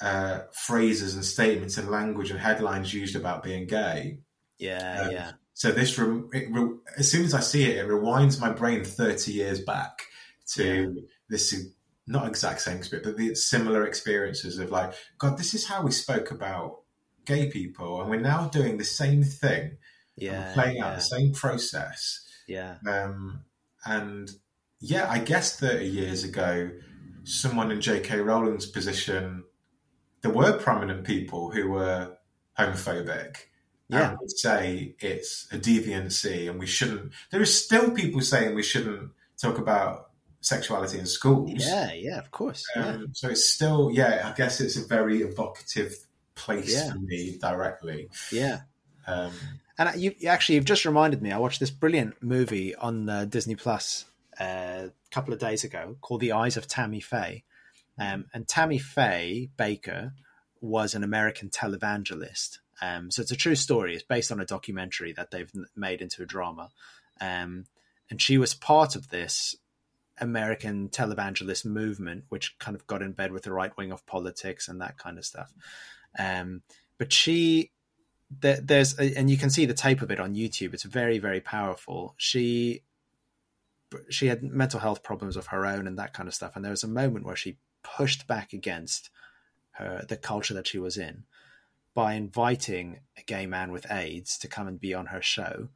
uh, phrases and statements and language and headlines used about being gay. Yeah, Um, yeah, So this, re- it re- as soon as I see it, it rewinds my brain thirty years back to this not exact same experience, but the similar experiences of like, God, this is how we spoke about gay people, and we're now doing the same thing, yeah, we're playing out the same process. yeah, Um, and yeah, I guess 30 years ago, someone in J.K. Rowling's position, there were prominent people who were homophobic. Yeah. And would say it's a deviancy and we shouldn't. There is still people saying we shouldn't talk about sexuality in schools. yeah, yeah. Of course. Yeah. Um, so it's still, yeah, I guess it's a very evocative place Yeah. for me directly. yeah. Um, And you you actually you've just reminded me. I watched this brilliant movie on uh, Disney Plus uh, a couple of days ago called The Eyes of Tammy Faye. Um, and Tammy Faye Bakker was an American televangelist. Um, so it's a true story. It's based on a documentary that they've made into a drama. Um, and she was part of this American televangelist movement, which kind of got in bed with the right wing of politics and that kind of stuff. Um, but she there, there's and you can see the tape of it on YouTube. It's very very powerful. She she had mental health problems of her own and that kind of stuff. And there was a moment where she pushed back against her the culture that she was in by inviting a gay man with AIDS to come and be on her show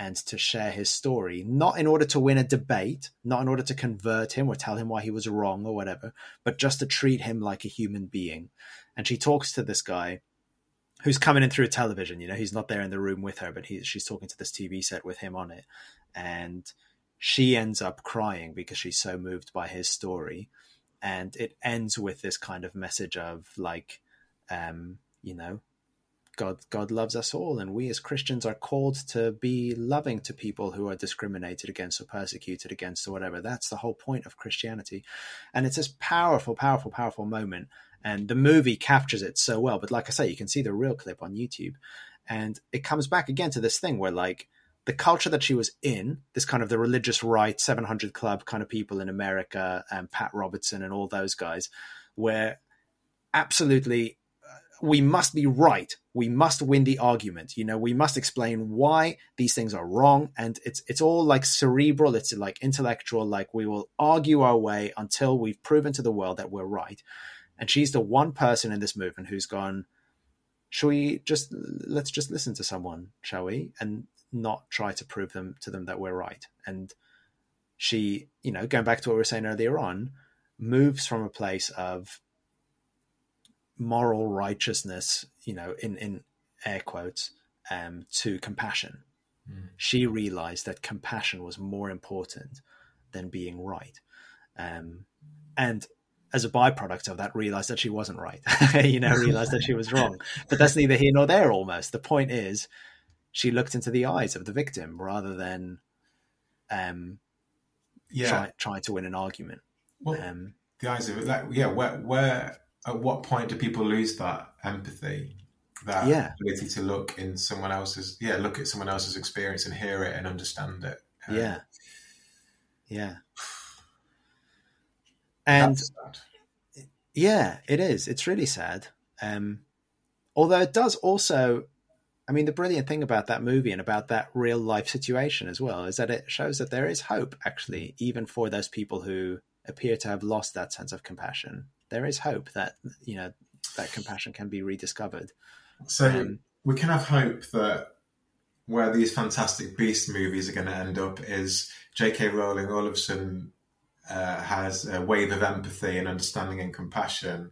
and to share his story, not in order to win a debate, not in order to convert him or tell him why he was wrong or whatever, but just to treat him like a human being. And she talks to this guy who's coming in through television. You know, he's not there in the room with her, but he, she's talking to this TV set with him on it. And she ends up crying because she's so moved by his story. And it ends with this kind of message of like, um, you know, God, God loves us all, and we as Christians are called to be loving to people who are discriminated against or persecuted against or whatever. That's the whole point of Christianity, and it's this powerful, powerful, powerful moment. And the movie captures it so well. But like I say, you can see the real clip on YouTube, and it comes back again to this thing where like the culture that she was in, this kind of the religious right, 700 Club kind of people in America, and Pat Robertson and all those guys, where absolutely we must be right. We must win the argument. You know, we must explain why these things are wrong. And it's it's all like cerebral, it's like intellectual, like we will argue our way until we've proven to the world that we're right. And she's the one person in this movement who's gone, shall we just let's just listen to someone, shall we? And not try to prove them to them that we're right. And she, you know, going back to what we were saying earlier on, moves from a place of moral righteousness, you know, in, in air quotes, um, to compassion. Mm. She realized that compassion was more important than being right. Um, and as a byproduct of that, realized that she wasn't right, you know, realized that she was wrong. But that's neither here nor there almost. The point is, she looked into the eyes of the victim rather than um, yeah. try, to win an argument. Well, Um, the eyes of it, like, yeah, where, where, at what point do people lose that empathy, that Yeah. ability to look in someone else's, yeah, look at someone else's experience and hear it and understand it? Um, yeah. Yeah. And. Yeah, it is. It's really sad. Um, although it does also, I mean, the brilliant thing about that movie and about that real life situation as well is that it shows that there is hope, actually, even for those people who appear to have lost that sense of compassion. There is hope that, you know, that compassion can be rediscovered. So Um, we can have hope that where these Fantastic Beast movies are going to end up is J.K. Rowling all of a sudden uh, has a wave of empathy and understanding and compassion,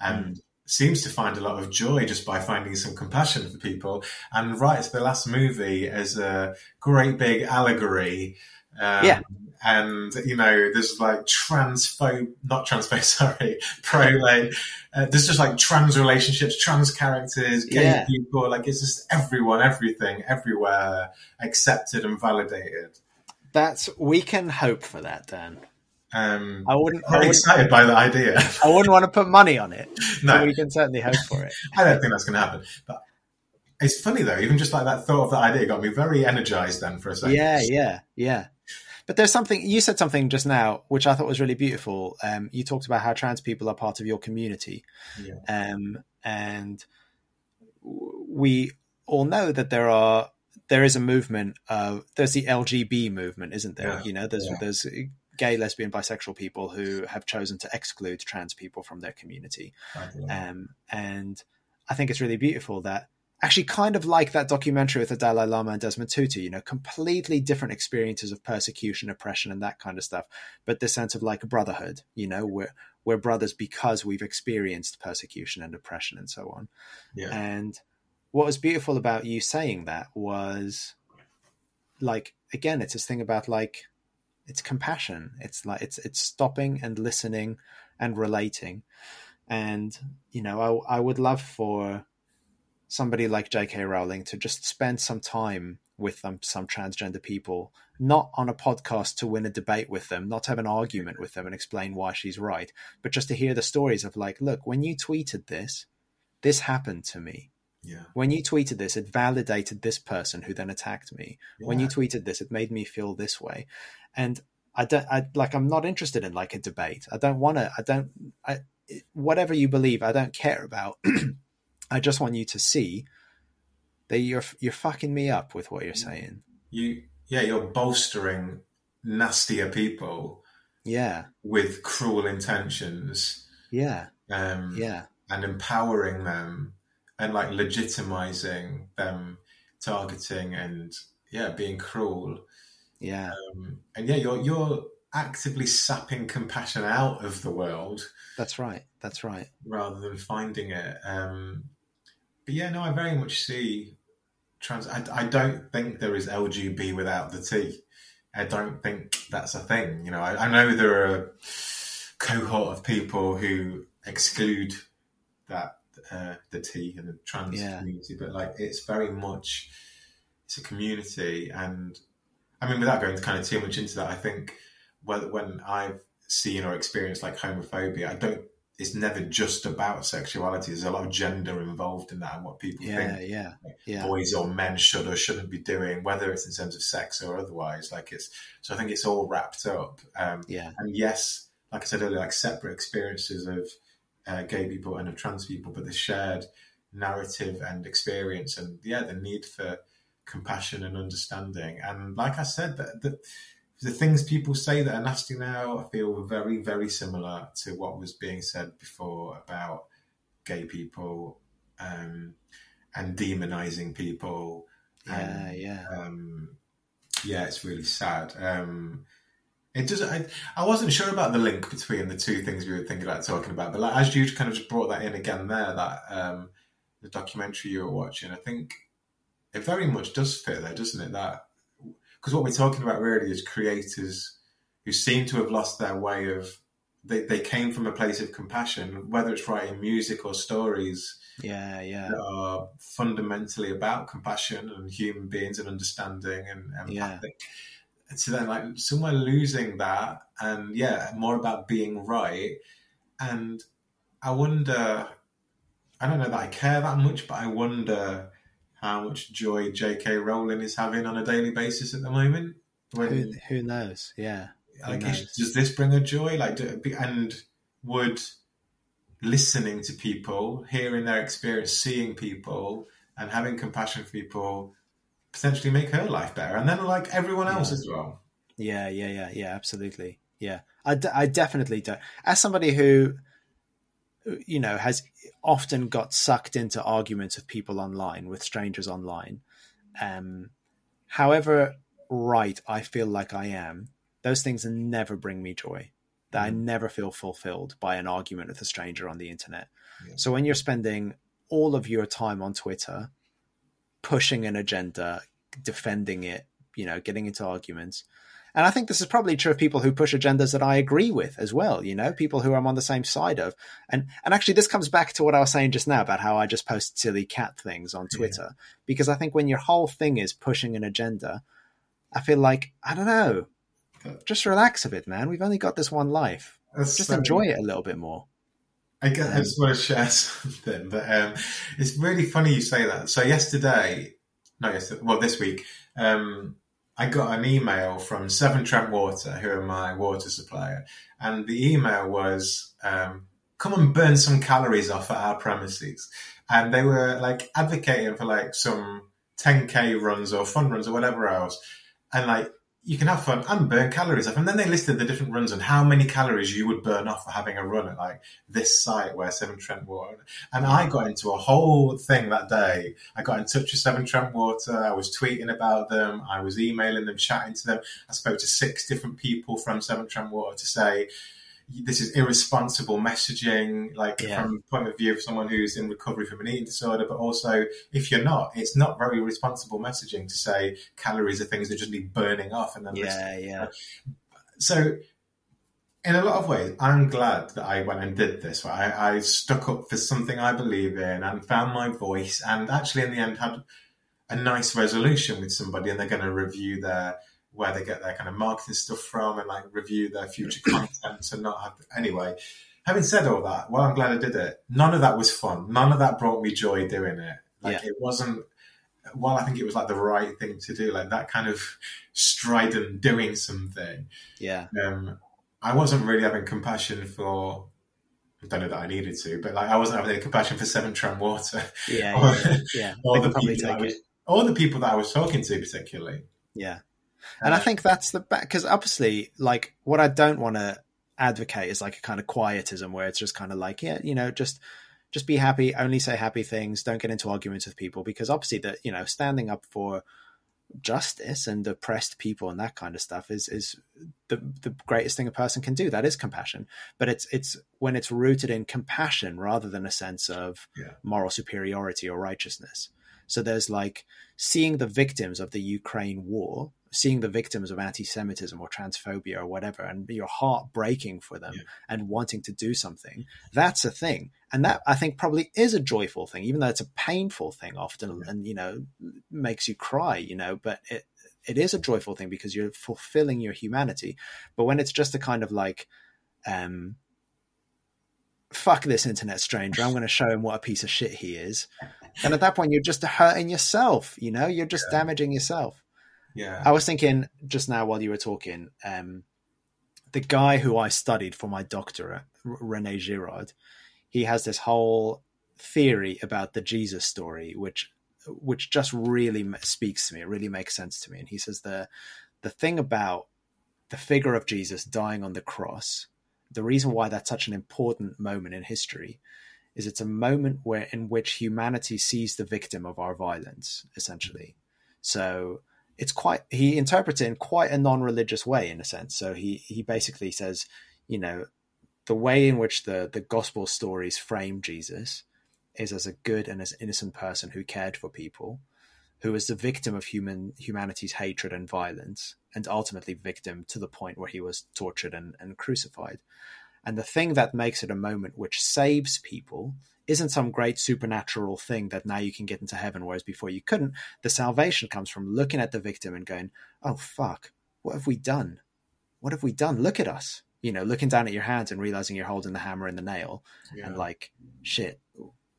and seems to find a lot of joy just by finding some compassion for people, and writes the last movie as a great big allegory. Um, Yeah. And you know, there's like transphobe, not transphobe, sorry, pro like uh, there's just like trans relationships, trans characters, gay Yeah. people. Like it's just everyone, everything, everywhere accepted and validated. That's we can hope for that, Dan. Um, I wouldn't. I I'm wouldn't, excited by the idea. I wouldn't want to put money on it. no, but we can certainly hope for it. I don't think that's going to happen. But it's funny though, even just like that thought of that idea got me very energized then for a second. Yeah, yeah, yeah. But there's something you said something just now which I thought was really beautiful. Um, you talked about how trans people are part of your community, Yeah. um, and we all know that there are there is a movement. Of, there's the LGB movement, isn't there? Yeah, You know, there's yeah. there's gay, lesbian, bisexual people who have chosen to exclude trans people from their community. Um, and I think it's really beautiful that actually kind of like that documentary with the Dalai Lama and Desmond Tutu, you know, completely different experiences of persecution, oppression, and that kind of stuff. But this sense of like brotherhood, you know, we're, we're brothers because we've experienced persecution and oppression and so on. yeah. And what was beautiful about you saying that was like, again, it's this thing about like, it's compassion. It's like, it's, it's stopping and listening and relating. And, you know, I, I would love for somebody like J.K. Rowling to just spend some time with them, some transgender people, not on a podcast to win a debate with them, not to have an argument with them and explain why she's right, but just to hear the stories of like, look, when you tweeted this, this happened to me. yeah. When you tweeted this, it validated this person who then attacked me. When you tweeted this, it made me feel this way. And I don't, I like, I'm not interested in like a debate. I don't want to, I don't, I, whatever you believe, I don't care about. I just want you to see that you're, you're fucking me up with what you're saying. You, yeah, you're bolstering nastier people Yeah. with cruel intentions, Yeah. um, Yeah. and empowering them, and like legitimizing them targeting and yeah, being cruel. Yeah. Um, and yeah, you're you're actively sapping compassion out of the world That's right. That's right. rather than finding it. Um, but yeah, no, I very much see trans. I, I don't think there is LGB without the T. I don't think that's a thing. You know, I, I know there are a cohort of people who exclude that uh, the T and the trans Yeah. community, but like it's very much it's a community, and I mean, without going kind of too much into that, I think when when I've seen or experienced like homophobia, I don't. It's never just about sexuality. There's a lot of gender involved in that and what people Yeah. think Yeah. Yeah. boys or men should or shouldn't be doing, whether it's in terms of sex or otherwise. Like it's so I think it's all wrapped up. Um, Yeah. and yes, like I said earlier, like separate experiences of uh, gay people and of trans people, but the shared narrative and experience, and yeah, the need for compassion and understanding. And like I said, the, the, the things people say that are nasty now, I feel very, very similar to what was being said before about gay people um, and demonizing people. Yeah. and, Yeah. um, yeah, it's really sad. Um, it does. I, I wasn't sure about the link between the two things we were thinking about talking about, but like, as you kind of just brought that in again there, that um, the documentary you were watching, I think it very much does fit there, doesn't it? That because what we're talking about really is creators who seem to have lost their way of. They, they came from a place of compassion, whether it's writing music or stories Yeah. Yeah. that are fundamentally about compassion and human beings and understanding and Yeah. And so then, like, somewhere losing that, and yeah, more about being right. And I wonder, I don't know that I care that much, but I wonder Uh, how much joy J.K. Rowling is having on a daily basis at the moment. When, Who, who knows? Yeah. like, who is, knows? does this bring her joy? Like, do, and would listening to people, hearing their experience, seeing people, and having compassion for people potentially make her life better, and then like everyone else Yeah. as well. Yeah, yeah, yeah, yeah, absolutely. Yeah, I, d- I definitely don't. As somebody who, you know, has often got sucked into arguments with people online, with strangers online, um, however right I feel like I am, those things never bring me joy. That I never feel fulfilled by an argument with a stranger on the internet. Yeah. So when you're spending all of your time on Twitter pushing an agenda, defending it, you know, getting into arguments, and I think this is probably true of people who push agendas that I agree with as well, you know, people who I'm on the same side of. And and actually this comes back to what I was saying just now about how I just post silly cat things on Twitter. Because I think when your whole thing is pushing an agenda, I feel like I don't know. Just relax a bit, man. We've only got this one life. That's Just so- enjoy it a little bit more. I, guess I just want to share something, but um, it's really funny you say that. So yesterday, no, yesterday, well, this week, um, I got an email from Severn Trent Water, who are my water supplier, and the email was, um, "Come and burn some calories off at our premises," and they were like advocating for like some 10k runs or fun runs or whatever else, and like you can have fun and burn calories off. And then they listed the different runs and how many calories you would burn off for having a run at like this site where Severn Trent Water. And I got into a whole thing that day. I got in touch with Severn Trent Water. I was tweeting about them. I was emailing them, chatting to them. I spoke to six different people from Severn Trent Water to say, this is irresponsible messaging, like Yeah. from the point of view of someone who's in recovery from an eating disorder, but also if you're not, it's not very responsible messaging to say calories are things that just need burning off and then Yeah, yeah, so in a lot of ways i'm glad that i went and did this I, I stuck up for something i believe in and found my voice and actually in the end had a nice resolution with somebody and they're going to review their where they get their kind of marketing stuff from and like review their future content and not have anyway having said all that well i'm glad i did it none of that was fun none of that brought me joy doing it like it wasn't while i think it was like the right thing to do like that kind of strident doing something yeah. um, I wasn't really having compassion for. I don't know that I needed to, but like I wasn't having any compassion for Severn Trent Water Yeah, Or- yeah, yeah. or the people I was, or the people that I was talking to, particularly. Yeah. And I think that's the back because obviously, like, what I don't want to advocate is like a kind of quietism where it's just kind of like, yeah, you know, just just be happy, only say happy things, don't get into arguments with people because obviously that you know standing up for justice and oppressed people and that kind of stuff is is the the greatest thing a person can do. That is compassion, but it's it's when it's rooted in compassion rather than a sense of Yeah. moral superiority or righteousness. So there's like seeing the victims of the Ukraine war, seeing the victims of anti-Semitism or transphobia or whatever, and your heart breaking for them Yeah. and wanting to do something. That's a thing, and that I think probably is a joyful thing, even though it's a painful thing often, Yeah. and you know makes you cry, you know. But it it is a joyful thing because you're fulfilling your humanity. But when it's just a kind of like, um, fuck this internet stranger, I'm going to show him what a piece of shit he is. And at that point, you're just hurting yourself. You know, you're just Yeah. damaging yourself. Yeah, I was thinking just now while you were talking, um, the guy who I studied for my doctorate, Rene Girard, he has this whole theory about the Jesus story, which which just really speaks to me. It really makes sense to me. And he says the the thing about the figure of Jesus dying on the cross, the reason why that's such an important moment in history, is it's a moment where in which humanity sees the victim of our violence, essentially. So it's quite he interprets it in quite a non-religious way in a sense. So he he basically says you know the way in which the the gospel stories frame jesus is as a good and as innocent person who cared for people who was the victim of human humanity's hatred and violence and ultimately victim to the point where he was tortured and, and crucified. And the thing that makes it a moment which saves people isn't some great supernatural thing that now you can get into heaven whereas before you couldn't the salvation comes from looking at the victim and going, "Oh fuck, what have we done? What have we done? Look at us." You know, looking down at your hands and realizing you're holding the hammer and the nail, yeah. and like, shit,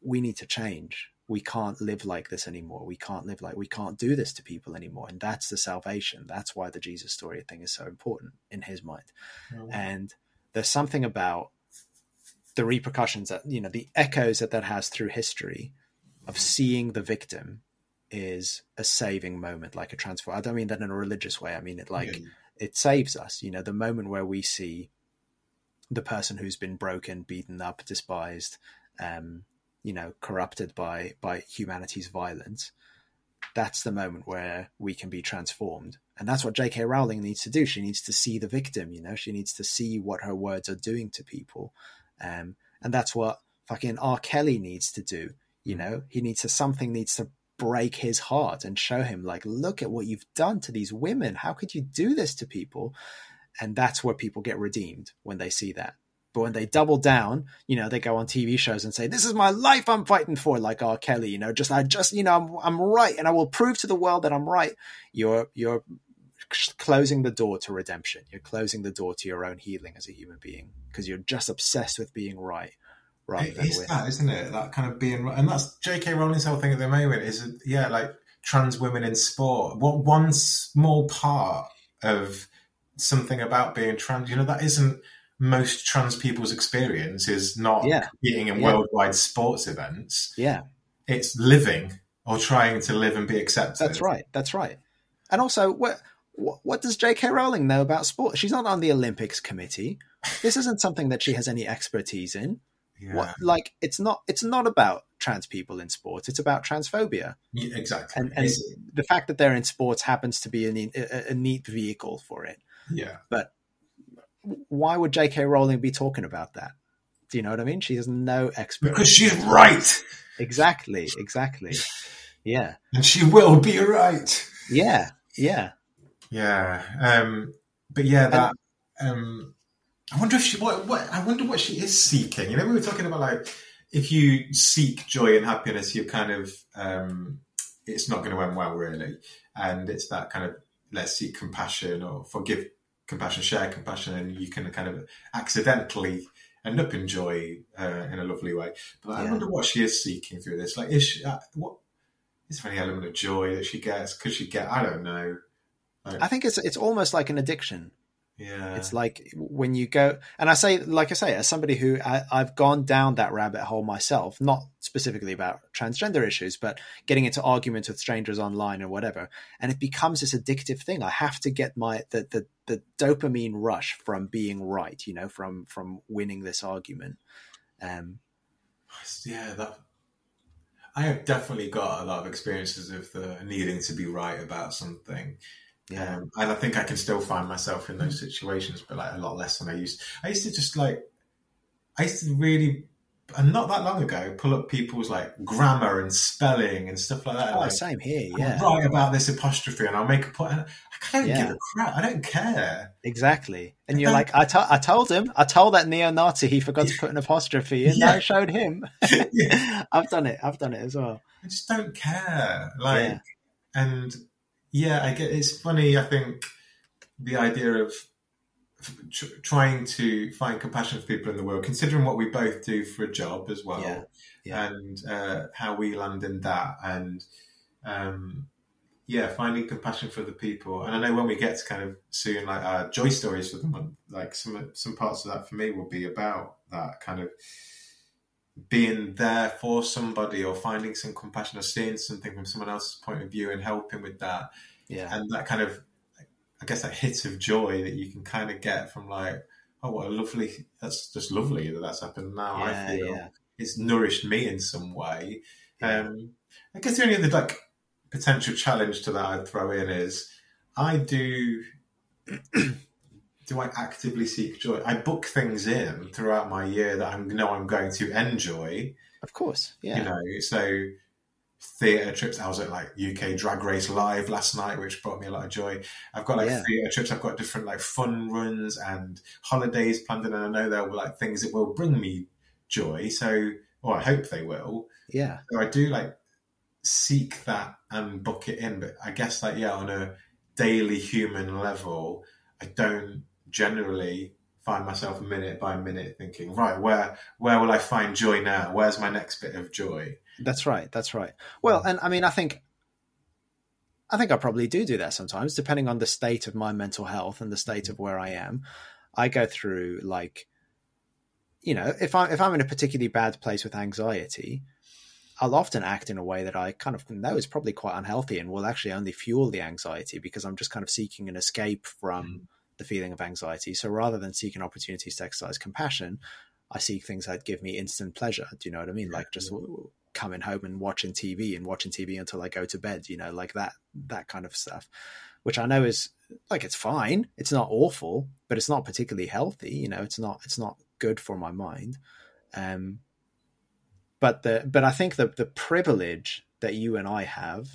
we need to change. We can't live like this anymore. We can't live like we can't do this to people anymore. And that's the salvation. That's why the Jesus story thing is so important in his mind. Oh, And there's something about the repercussions that you know the echoes that that has through history of seeing the victim is a saving moment like a transfer i don't mean that in a religious way i mean it like Yeah. it saves us you know the moment where we see the person who's been broken beaten up despised um you know corrupted by by humanity's violence that's the moment where we can be transformed. And that's what jk rowling needs to do. She needs to see the victim you know she needs to see what her words are doing to people um and that's what fucking r. Kelly needs to do you know? He needs to something needs to break his heart and show him like look at what you've done to these women. How could you do this to people? And that's where people get redeemed when they see that. But when they double down you know they go on tv shows and say this is my life i'm fighting for like r. Kelly you know just i just you know i'm, I'm right and i will prove to the world that i'm right. You're you're closing the door to redemption. You're closing the door to your own healing as a human being because you're just obsessed with being right. Rather It than is with, that, isn't it? That kind of being, and that's J.K. Rowling's whole thing at the moment. Is it yeah, like trans women in sport. What one small part of something about being trans? You know, that isn't most trans people's experience. Is not Yeah. competing in Yeah. worldwide sports events. yeah, It's living or trying to live and be accepted. that's right. That's right. And also, what what, does J.K. Rowling know about sport? She's not on the Olympics committee. This isn't something that she has any expertise in. Yeah, What, like it's not it's not about trans people in sports. It's about transphobia. Yeah, exactly. And- and- The fact that they're in sports happens to be a, neat- a, a neat vehicle for it. yeah, But Why would J.K. Rowling be talking about that? Do you know what I mean? She has no expert. because she's right, Exactly, exactly. Yeah, and she will be right. yeah, yeah. Yeah, um, but yeah, that. Um, I wonder if she what, what I wonder what she is seeking. You know, we were talking about like if you seek joy and happiness, you're kind of um, it's not going to end well, really. And it's that kind of let's seek compassion or forgive compassion, share compassion, and you can kind of accidentally end up in joy uh, in a lovely way. But I Yeah. wonder what she is seeking through this. Like, is she, uh, what is there any element of joy that she gets? Could she get? I don't know. I think it's it's almost like an addiction. Yeah, It's like when you go, and I say, like I say, as somebody who I, I've gone down that rabbit hole myself, not specifically about transgender issues, but getting into arguments with strangers online or whatever, and it becomes this addictive thing. I have to get my the the, the dopamine rush from being right, you know, from from winning this argument. Um, Yeah, that. I have definitely got a lot of experiences of the needing to be right about something, yeah, um, and I think I can still find myself in those situations, but like a lot less than I used. I used to just like, I used to really, and not that long ago, pull up people's like grammar and spelling and stuff like that. oh, like, same here. Yeah, right about this apostrophe, and I'll make a point. I don't Yeah. give a crap. I don't care. exactly. And you're like, I to- I told him, I told that neo-Nazi he forgot to put an apostrophe, and Yeah. I showed him. I've done it. I've done it as well. I just don't care. Like, Yeah. and yeah, I get. It's funny. I think the idea of tr- trying to find compassion for people in the world, considering what we both do for a job as well, Yeah. Yeah. and uh, how we land in that, and um, yeah, finding compassion for the people. And I know when we get to kind of soon, like our joy stories for the month, like some some parts of that for me will be about that kind of being there for somebody or finding some compassion or seeing something from someone else's point of view and helping with that Yeah. and that kind of i guess that hit of joy that you can kind of get from like oh what a lovely that's just lovely that that's happened now i feel yeah. it's nourished me in some way Yeah. um i guess the only other like potential challenge to that i'd throw in is i do do I actively seek joy? I book things in throughout my year that I know I'm going to enjoy. Of course. Yeah. You know, so theatre trips. I was at like UK Drag Race Live last night, which brought me a lot of joy. I've got like Yeah. theatre trips. I've got different like fun runs and holidays planned, and I know there will like things that will bring me joy. So, or I hope they will. yeah. So I do like seek that and book it in, but I guess like yeah, on a daily human level, I don't generally find myself minute by minute thinking, right, where where will I find joy now? Where's my next bit of joy? That's right. That's right. Well, and I mean, I think, I think I probably do do that sometimes, depending on the state of my mental health and the state of where I am. I go through like, you know, if I if I'm in a particularly bad place with anxiety, I'll often act in a way that I kind of know is probably quite unhealthy and will actually only fuel the anxiety because I'm just kind of seeking an escape from mm. The feeling of anxiety. So rather than seeking opportunities to exercise compassion, I seek things that give me instant pleasure. Do you know what I mean? Like just coming home and watching TV and watching TV until I go to bed. You know, like that that kind of stuff, which I know is like it's fine. It's not awful, but it's not particularly healthy. You know, it's not it's not good for my mind. Um, but the but I think the the privilege that you and I have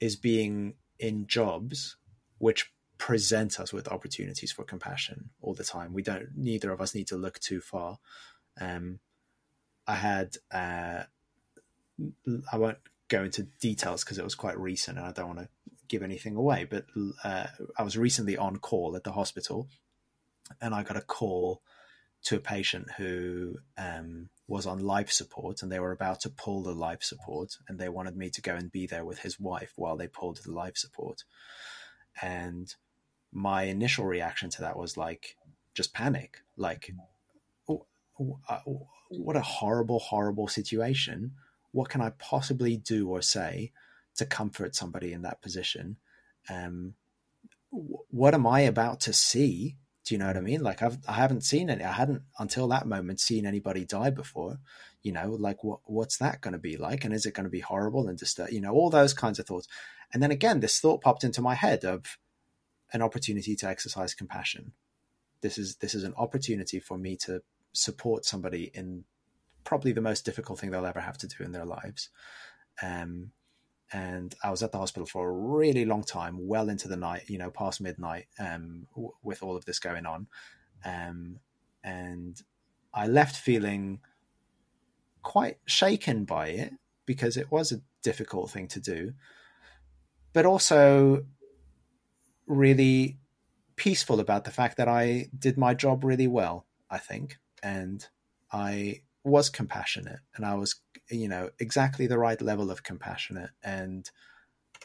is being in jobs which present us with opportunities for compassion all the time. We don't neither of us need to look too far. Um, I had uh, I won't go into details because it was quite recent and I don't want to give anything away, but uh, I was recently on call at the hospital, and I got a call to a patient who um, was on life support, and they were about to pull the life support, and they wanted me to go and be there with his wife while they pulled the life support, and my initial reaction to that was like just panic, like. Oh, oh, uh, what a horrible, horrible situation. What can I possibly do or say to comfort somebody in that position? Um, what am I about to see? Do you know what I mean? Like I've I haven't seen any. I hadn't until that moment seen anybody die before. You know, like what what's that going to be like? And is it going to be horrible and just you know all those kinds of thoughts? And then again, this thought popped into my head of an opportunity to exercise compassion. This is this is an opportunity for me to support somebody in probably the most difficult thing they'll ever have to do in their lives. Um, and I was at the hospital for a really long time, well into the night, you know, past midnight, um, w- with all of this going on. Um, and I left feeling quite shaken by it because it was a difficult thing to do, but also really peaceful about the fact that I did my job really well, I think. And I was compassionate and I was, you know, exactly the right level of compassionate. And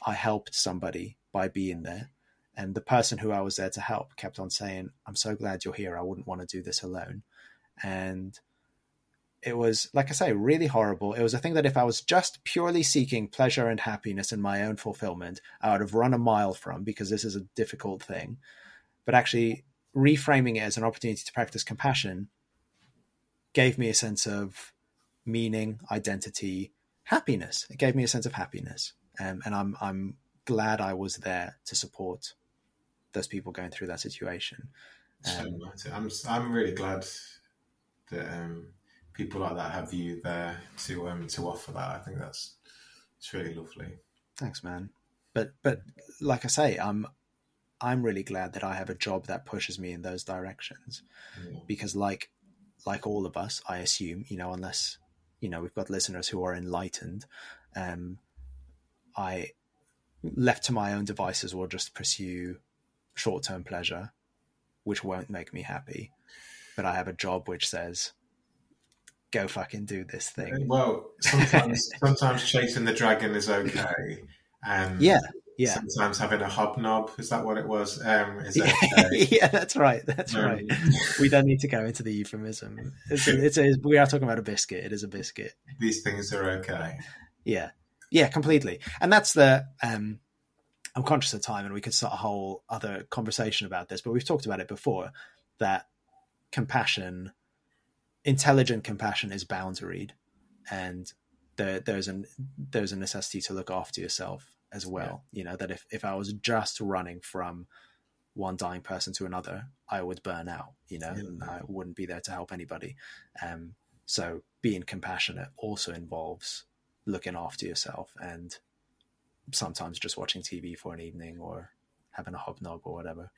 I helped somebody by being there. And the person who I was there to help kept on saying, I'm so glad you're here. I wouldn't want to do this alone. And it was, like I say, really horrible. It was a thing that if I was just purely seeking pleasure and happiness and my own fulfillment, I would have run a mile from because this is a difficult thing. But actually, reframing it as an opportunity to practice compassion gave me a sense of meaning, identity, happiness. It gave me a sense of happiness, um, and I'm I'm glad I was there to support those people going through that situation. Um, I'm I'm really glad that um, people like that have you there to um, to offer that. I think that's it's really lovely. Thanks, man. But but like I say, I'm I'm really glad that I have a job that pushes me in those directions yeah. because like like all of us, I assume, you know, unless you know we've got listeners who are enlightened, um, I left to my own devices will just pursue short term pleasure, which won't make me happy. But I have a job which says, "Go fucking do this thing." Well, sometimes sometimes chasing the dragon is okay, and yeah, yeah. Sometimes having a hobnob is that what it was? Um, is that, uh, yeah, that's right. That's um, right. We don't need to go into the euphemism. It's, a, it's a, we are talking about a biscuit. It is a biscuit. These things are okay. Yeah, yeah, completely. And that's the. Um, I'm conscious of time, and we could start a whole other conversation about this, but we've talked about it before. That compassion, intelligent compassion, is boundaried, and there, there's an there's a necessity to look after yourself as well. Yeah. You know, that if, if I was just running from one dying person to another, I would burn out, you know, yeah. and I wouldn't be there to help anybody. Um, so being compassionate also involves looking after yourself and sometimes just watching TV for an evening or having a hobnob or whatever.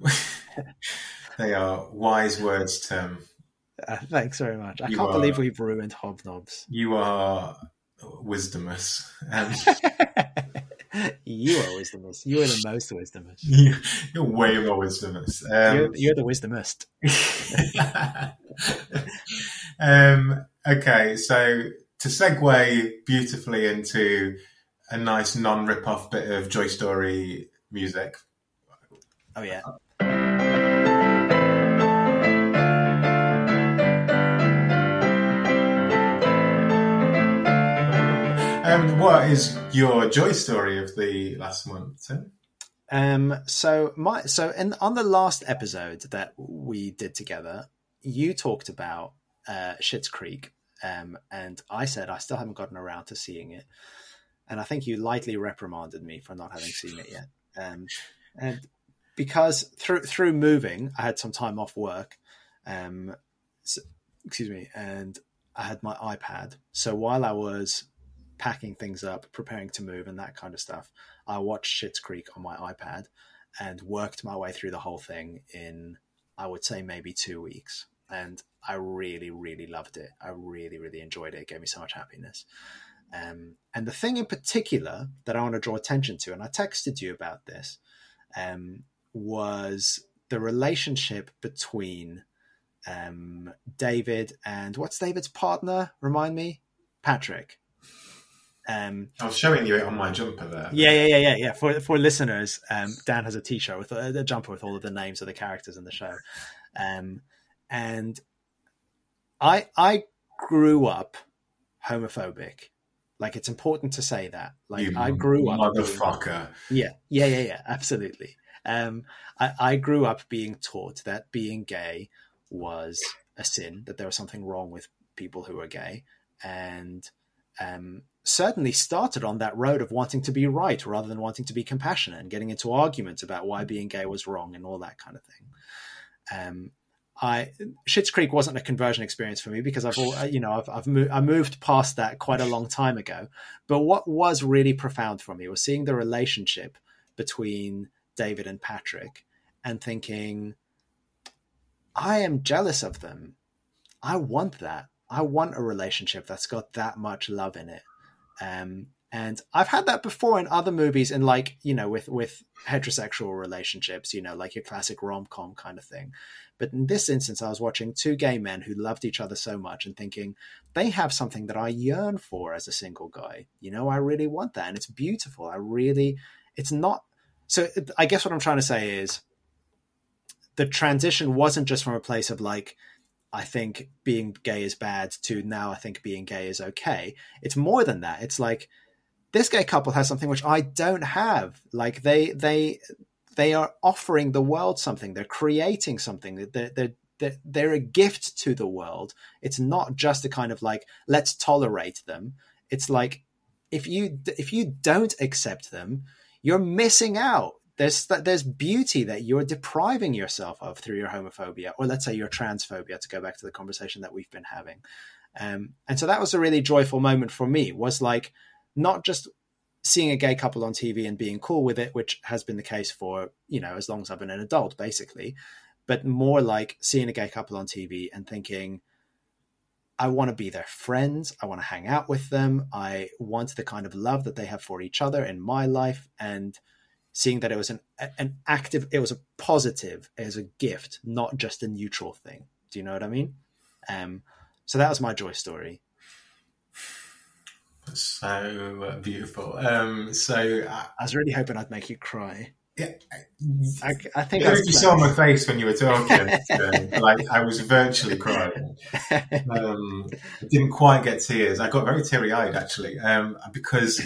they are wise words, Tim. Uh, thanks very much. I you can't are, believe we've ruined hobnobs. You are wisdomous. Um, you are wisdomous. You are the most wisdomous. You're way more wisdomous. Um, you're, you're, the wisdomist. um, okay, so to segue beautifully into a nice non-rip-off bit of Joy Story music. Oh yeah. What is your joy story of the last month, Tim? Um, so my so in on the last episode that we did together, you talked about uh, Schitt's Creek, um, and I said I still haven't gotten around to seeing it, and I think you lightly reprimanded me for not having seen it yet, um, and because through through moving, I had some time off work, um, so, excuse me, and I had my iPad. So while I was packing things up, preparing to move, and that kind of stuff, I watched Schitt's Creek on my iPad and worked my way through the whole thing in, I would say, maybe two weeks. And I really, really loved it. I really, really enjoyed it. It gave me so much happiness. Um, and the thing in particular that I want to draw attention to, and I texted you about this, um, was the relationship between um, David and what's David's partner? Remind me, Patrick. Um, I was showing you it on my jumper there. Yeah, yeah, yeah, yeah, yeah. For for listeners, um, Dan has a T-shirt with a, a, jumper with all of the names of the characters in the show, um, and I I grew up homophobic. Like it's important to say that. Like you I grew up motherfucker. Being, yeah, yeah, yeah, yeah. Absolutely. Um, I, I grew up being taught that being gay was a sin, that there was something wrong with people who were gay, and um, certainly started on that road of wanting to be right rather than wanting to be compassionate and getting into arguments about why being gay was wrong and all that kind of thing. Um, I Schitt's Creek wasn't a conversion experience for me because I've all, you know I've I've I moved past that quite a long time ago. But what was really profound for me was seeing the relationship between David and Patrick and thinking, I am jealous of them. I want that. I want a relationship that's got that much love in it. Um, and I've had that before in other movies, in like you know, with with heterosexual relationships, you know, like your classic rom com kind of thing. But in this instance, I was watching two gay men who loved each other so much and thinking they have something that I yearn for as a single guy. You know, I really want that, and it's beautiful. I really, it's not. So I guess what I'm trying to say is the transition wasn't just from a place of like I think being gay is bad to now I think being gay is okay. It's more than that. It's like this gay couple has something which I don't have. Like they they they are offering the world something. They're creating something. They're they're they're, they're a gift to the world. It's not just a kind of like let's tolerate them. It's like if you if you don't accept them, you're missing out there's there's beauty that you're depriving yourself of through your homophobia, or let's say your transphobia, to go back to the conversation that we've been having. Um, and so that was a really joyful moment for me. Was like not just seeing a gay couple on TV and being cool with it, which has been the case for you know as long as I've been an adult, basically, but more like seeing a gay couple on TV and thinking. I want to be their friends. I want to hang out with them. I want the kind of love that they have for each other in my life. And seeing that it was an an active, it was a positive, as a gift, not just a neutral thing. Do you know what I mean? Um, so that was my joy story. So beautiful. Um, so I, I was really hoping I'd make you cry. Yeah, I, I think you saw my face when you were talking. like I was virtually crying. Um, I didn't quite get tears. I got very teary eyed actually um, because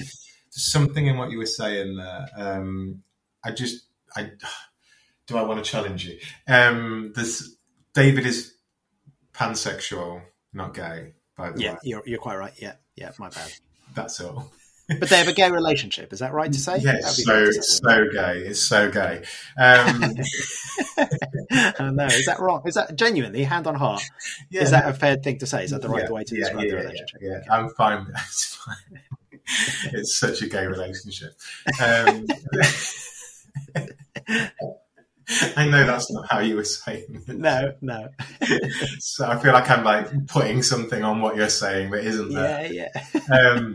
something in what you were saying there. Um, I just, I do I want to challenge you? Um, this David is pansexual, not gay. By the yeah, way, you're you're quite right. Yeah, yeah, my bad. That's all. but they have a gay relationship. Is that right to say? Yes, so so gay. It's so gay. Um, oh, no, is that wrong? Is that genuinely hand on heart? Yeah, is that a fair thing to say? Is that the right yeah, way to describe yeah, the relationship? Yeah, okay. I'm fine. Fine. it's such a gay relationship. Um, I know that's not how you were saying. It. No, no. so I feel like I'm like putting something on what you're saying that isn't there. Yeah, yeah. um,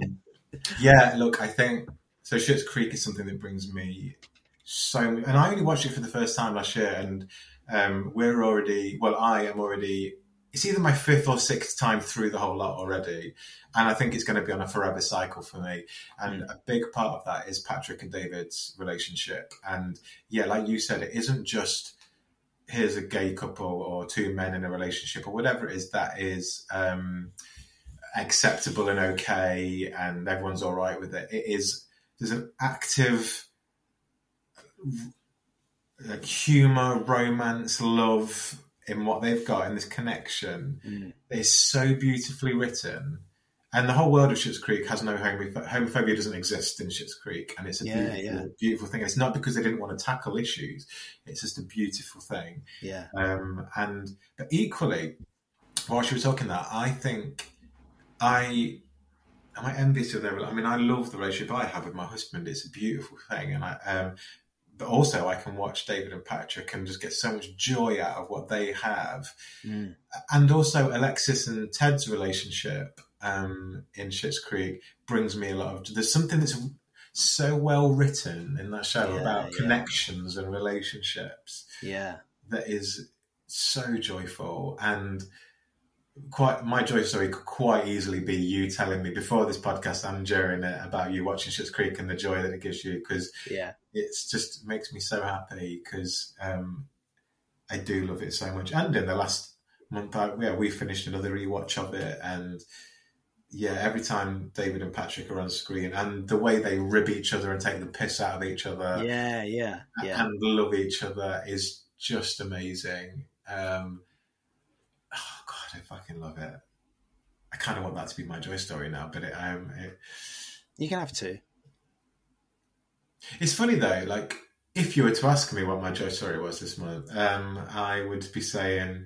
yeah, look, I think so. Schitt's Creek is something that brings me so, and I only watched it for the first time last year, and um, we're already. Well, I am already it's either my fifth or sixth time through the whole lot already. And I think it's going to be on a forever cycle for me. And mm. a big part of that is Patrick and David's relationship. And yeah, like you said, it isn't just here's a gay couple or two men in a relationship or whatever it is that is um, acceptable and okay and everyone's all right with it. It is, there's an active like humor, romance, love, in what they've got in this connection mm. is so beautifully written. And the whole world of Schitt's Creek has no homophobia. Homophobia doesn't exist in Schitt's Creek, and it's a yeah, beautiful, yeah. beautiful thing. It's not because they didn't want to tackle issues; it's just a beautiful thing. Yeah. Um, and but equally, while she was talking that, I think I am I envious of their. I mean, I love the relationship I have with my husband. It's a beautiful thing, and I um, but also I can watch David and Patrick and just get so much joy out of what they have. Mm. And also Alexis and Ted's relationship. um, in Schitt's Creek brings me a lot of. There's something that's so well written in that show Yeah, about yeah. connections and relationships Yeah. that is so joyful and quite my joy story could quite easily be you telling me before this podcast and during it about you watching Schitt's Creek and the joy that it gives you because Yeah. it's just makes me so happy because um, I do love it so much. And in the last month, I, yeah, we finished another rewatch of it, and yeah, every time David and Patrick are on screen, and the way they rib each other and take the piss out of each other, Yeah. Yeah. Yeah. and love each other is just amazing. Um, I fucking love it. I kind of want that to be my joy story now, but it, um, it, You can have two. It's funny though, like if you were to ask me what my joy story was this month, um, I would be saying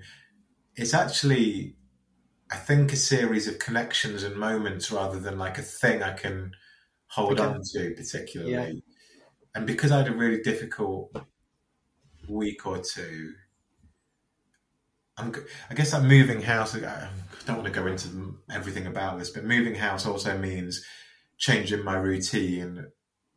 it's actually, I think, a series of connections and moments rather than like a thing I can hold Okay. on to particularly. Yeah. And because I had a really difficult week or two, I'm, I guess I'm moving house. I don't want to go into everything about this, but moving house also means changing my routine,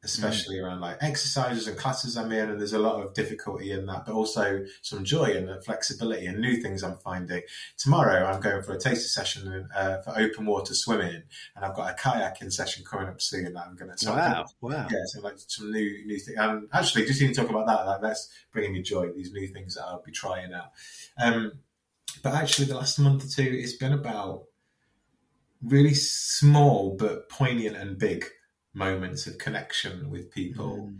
especially around like exercises and classes I'm in. And there's a lot of difficulty in that, but also some joy and flexibility and new things I'm finding. Tomorrow, I'm going for a taster session uh, for open water swimming, and I've got a kayaking session coming up soon that I'm going to. So Wow. Wow. yeah, so like some new new things. And actually, just even talk about that, like that's bringing me joy. These new things that I'll be trying out. Um, but actually, the last month or two, it's been about really small but poignant and big moments of connection with people,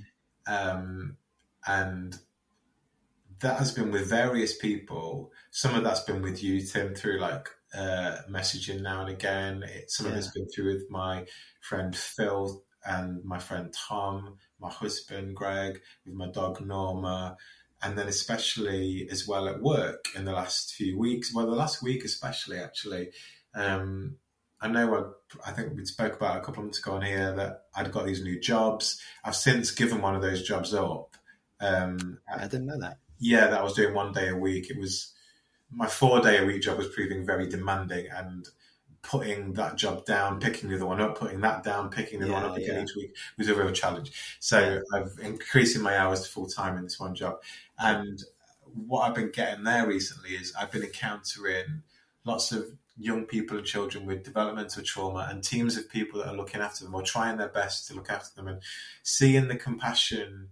Mm. um, and that has been with various people. Some of that's been with you, Tim, through like uh, messaging now and again. It, some of it's been through with my friend Phil and my friend Tom, my husband Greg, with my dog Norma, and then especially as well at work in the last few weeks. Well, the last week especially, actually. Um, I know I, I think we spoke about a couple of months ago on here that I'd got these new jobs. I've since given one of those jobs up. Um, I didn't know that. yeah, that I was doing one day a week. It was my four day a week job was proving very demanding and putting that job down, picking the other one up, putting that down, picking the other Yeah, one up again yeah. each week was a real challenge. So I've increasing my hours to full time in this one job. And what I've been getting there recently is I've been encountering lots of young people and children with developmental trauma and teams of people that are looking after them or trying their best to look after them and seeing the compassion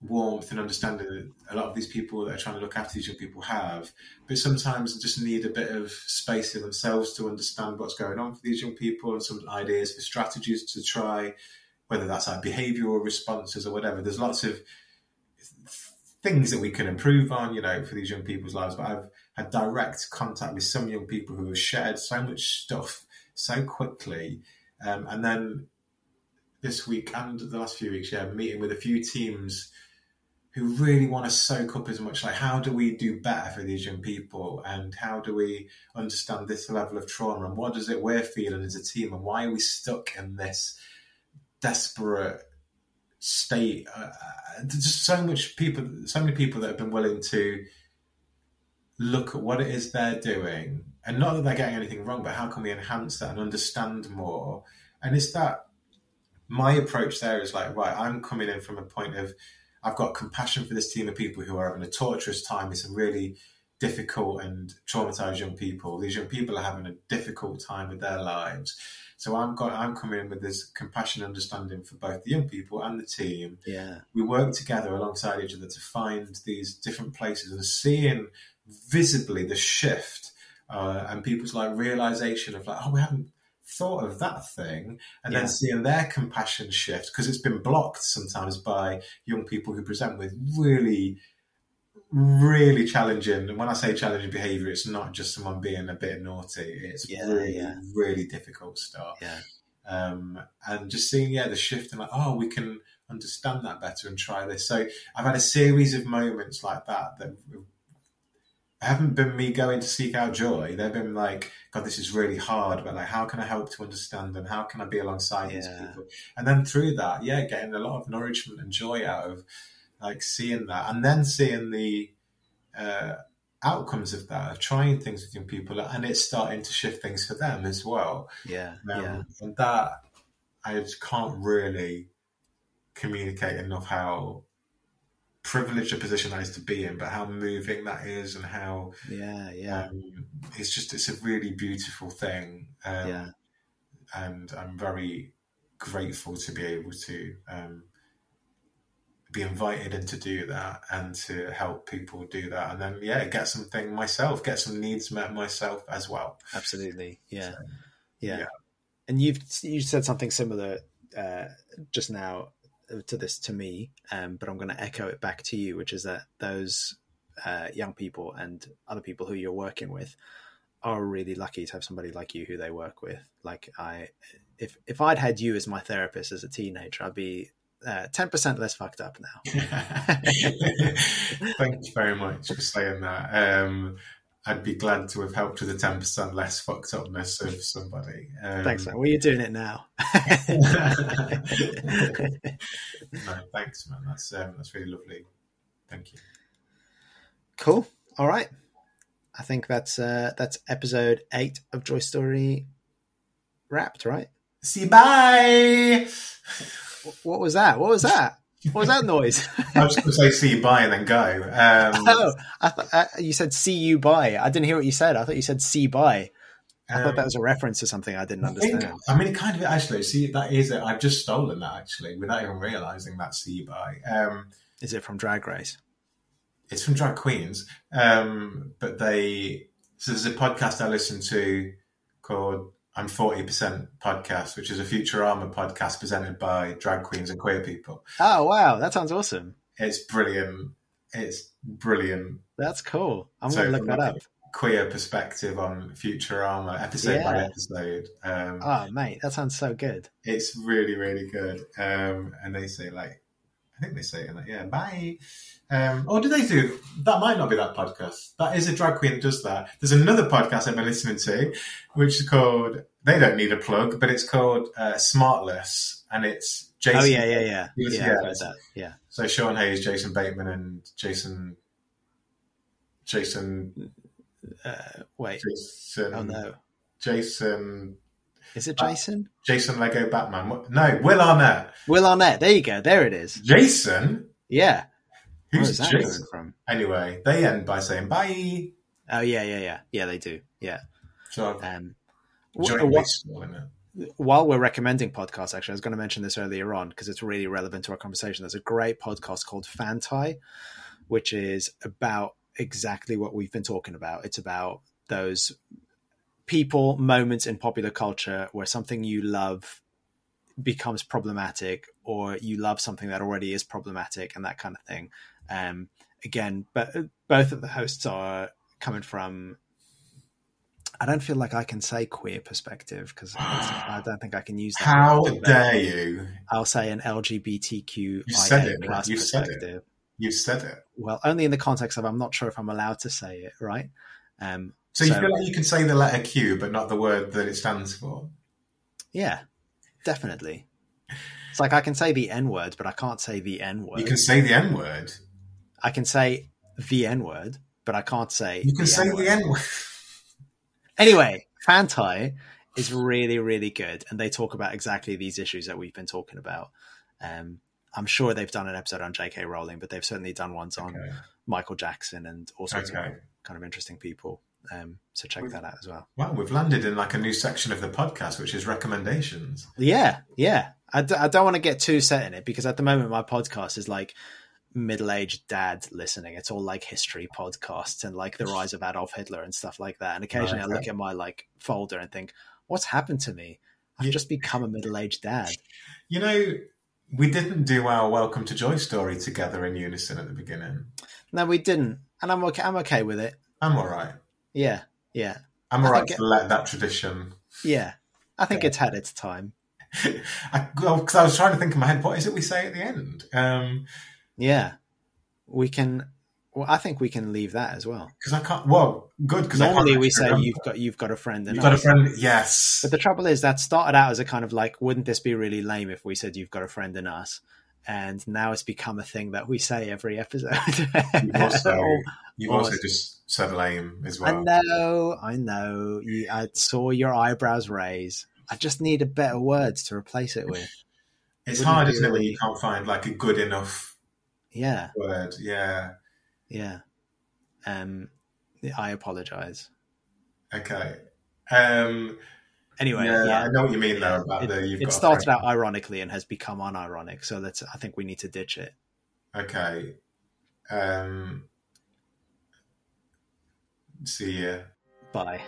warmth and understanding that a lot of these people that are trying to look after these young people have, but sometimes just need a bit of space in themselves to understand what's going on for these young people and some ideas for strategies to try, whether that's like behavioural responses or whatever. There's lots of things that we can improve on, you know, for these young people's lives. But I've had direct contact with some young people who have shared so much stuff so quickly, um, and then this week and the last few weeks, yeah, meeting with a few teams who really want to soak up as much. Like how do we do better for these young people? And how do we understand this level of trauma? And what does it we're feeling as a team? And why are we stuck in this desperate state? Uh, there's just so much people so many people that have been willing to look at what it is they're doing. And not that they're getting anything wrong but how can we enhance that and understand more? And it's that my approach there is like right i'm coming in from a point of I've got compassion for this team of people who are having a torturous time with some really difficult and traumatized young people. These young people are having a difficult time with their lives. So I'm got I'm coming in with this compassion understanding for both the young people and the team. Yeah. We work together alongside each other to find these different places and seeing visibly the shift uh, and people's like realization of like, oh, we haven't thought of that thing and Yeah. then seeing their compassion shift because it's been blocked sometimes by young people who present with really really challenging and when i say challenging behavior it's not just someone being a bit naughty it's Yeah, really yeah. really difficult stuff Yeah. um, and just seeing yeah the shift and like oh we can understand that better and try this so i've had a series of moments like that that haven't been me going to seek out joy. They've been like god this is really hard but like how can i help to understand them? how can i be alongside these people? And then through that yeah getting a lot of nourishment and joy out of like seeing that and then seeing the uh outcomes of that of trying things with young people and it's starting to shift things for them as well. Yeah, um, yeah, and that i just can't really communicate enough how privileged a position that is to be in but how moving that is and how yeah, yeah, um, it's just it's a really beautiful thing um, yeah. and i'm very grateful to be able to um, be invited in to do that and to help people do that and then yeah get something myself get some needs met myself as well Absolutely, yeah, So, yeah. yeah. And you've you said something similar uh, just now to this to me, um, but I'm going to echo it back to you, which is that those uh, young people and other people who you're working with are really lucky to have somebody like you who they work with. Like I, if if I'd had you as my therapist as a teenager, I'd be uh, ten percent less fucked up now. Thank you very much for saying that. Um, I'd be glad to have helped with the ten percent less fucked upness of somebody. Um, Thanks, man. Well, you're doing it now. no, thanks, man. That's um, that's really lovely. Thank you. Cool. All right. I think that's uh, that's episode eight of Joy Story wrapped, right? See, you. bye. What was that? What was that? What was that noise? I was going to say see you bye and then go. Um, oh, I thought uh, you said "see you bye." I didn't hear what you said. I thought you said "see bye." I thought um, that was a reference to something I didn't I think- understand. I mean, it kind of actually. See, that is it. I've just stolen that actually, without even realizing that. See by. Um, Is it from Drag Race? it's from Drag Queens, um, but they. So there's a podcast I listen to called "I'm Forty Percent Podcast," which is a Futurama podcast presented by drag queens and queer people. Oh wow, that sounds awesome. It's brilliant. It's brilliant. That's cool. I'm So gonna look that up. Queer perspective on Futurama, episode by episode. Um, Oh mate, that sounds so good. it's really really good um and they say like i think they say like yeah bye um or do they do that might not be that podcast that is a drag queen that does that there's another podcast i've been listening to which is called they don't need a plug but it's called uh, smartless and it's jason oh yeah, yeah, yeah, yeah. yeah. So sean hayes jason bateman and jason jason Uh, wait. jason Oh no, jason is it Uh, Jason? jason lego batman no will arnett Will Arnett. There you go. There it is. jason Yeah. Who's that from? Anyway, they end by saying bye. Oh yeah, yeah, yeah, yeah. They do. Yeah. So Um, jointly what- it. while we're recommending podcasts, actually, I was going to mention this earlier on because it's really relevant to our conversation. There's a great podcast called Fanti, which is about exactly what we've been talking about. It's about those people, moments in popular culture where something you love becomes problematic or you love something that already is problematic and that kind of thing. Um, again, but both of the hosts are coming from I don't feel like I can say queer perspective because I don't think I can use that. How word, dare you? I'll say an LGBTQ You said it. plus You said it. perspective. You've said it. Well, only in the context of I'm not sure if I'm allowed to say it, right? Um, So, you feel like you can say the letter Q, but not the word that it stands for. yeah, definitely. It's like I can say the N word, but I can't say the N word. You can say the N word. I can say the N word, but I can't say. You can say N-word. the N word. Anyway, Fanti is really, really good, and they talk about exactly these issues that we've been talking about. Um, I'm sure they've done an episode on J.K. Rowling, but they've certainly done ones on Okay. Michael Jackson and all sorts Okay. of kind of interesting people. Um, so check that out as well. Well, we've landed in like a new section of the podcast, which is recommendations. Yeah, yeah. I, d- I don't want to get too set in it because at the moment my podcast is like middle-aged dad listening. It's all like history podcasts and like the rise of Adolf Hitler and stuff like that. And occasionally Right, I look at my like folder and think, what's happened to me? I've Yeah. just become a middle-aged dad. You know, we didn't do our Welcome to Joy story together in unison at the beginning. No, we didn't, and I'm okay. I'm okay with it. I'm all right. Yeah, yeah, I'm all right to let that tradition yeah. I think it's had its time. I, well, because I was trying to think in my head, what is it we say at the end? Um, Yeah, we can. Well, I think we can leave that as well. because I can't. Well, good. Because Normally we say remember. you've got you've got a friend. And You've got a friend. Yes. But the trouble is that started out as a kind of like, wouldn't this be really lame if we said you've got a friend in us? and now it's become a thing that we say every episode. You've also, you've also just said lame as well. I know, I know. You, I saw your eyebrows raise. I just need a better words to replace it with. It's wouldn't hard, isn't it, when you can't find like a good enough Yeah, word? Yeah. yeah. Um, I apologize. Okay. Um, Anyway, yeah, yeah, I know what you mean though about it, the you've it started out ironically and has become unironic. So that's I think we need to ditch it. Okay. Um, see ya. Bye.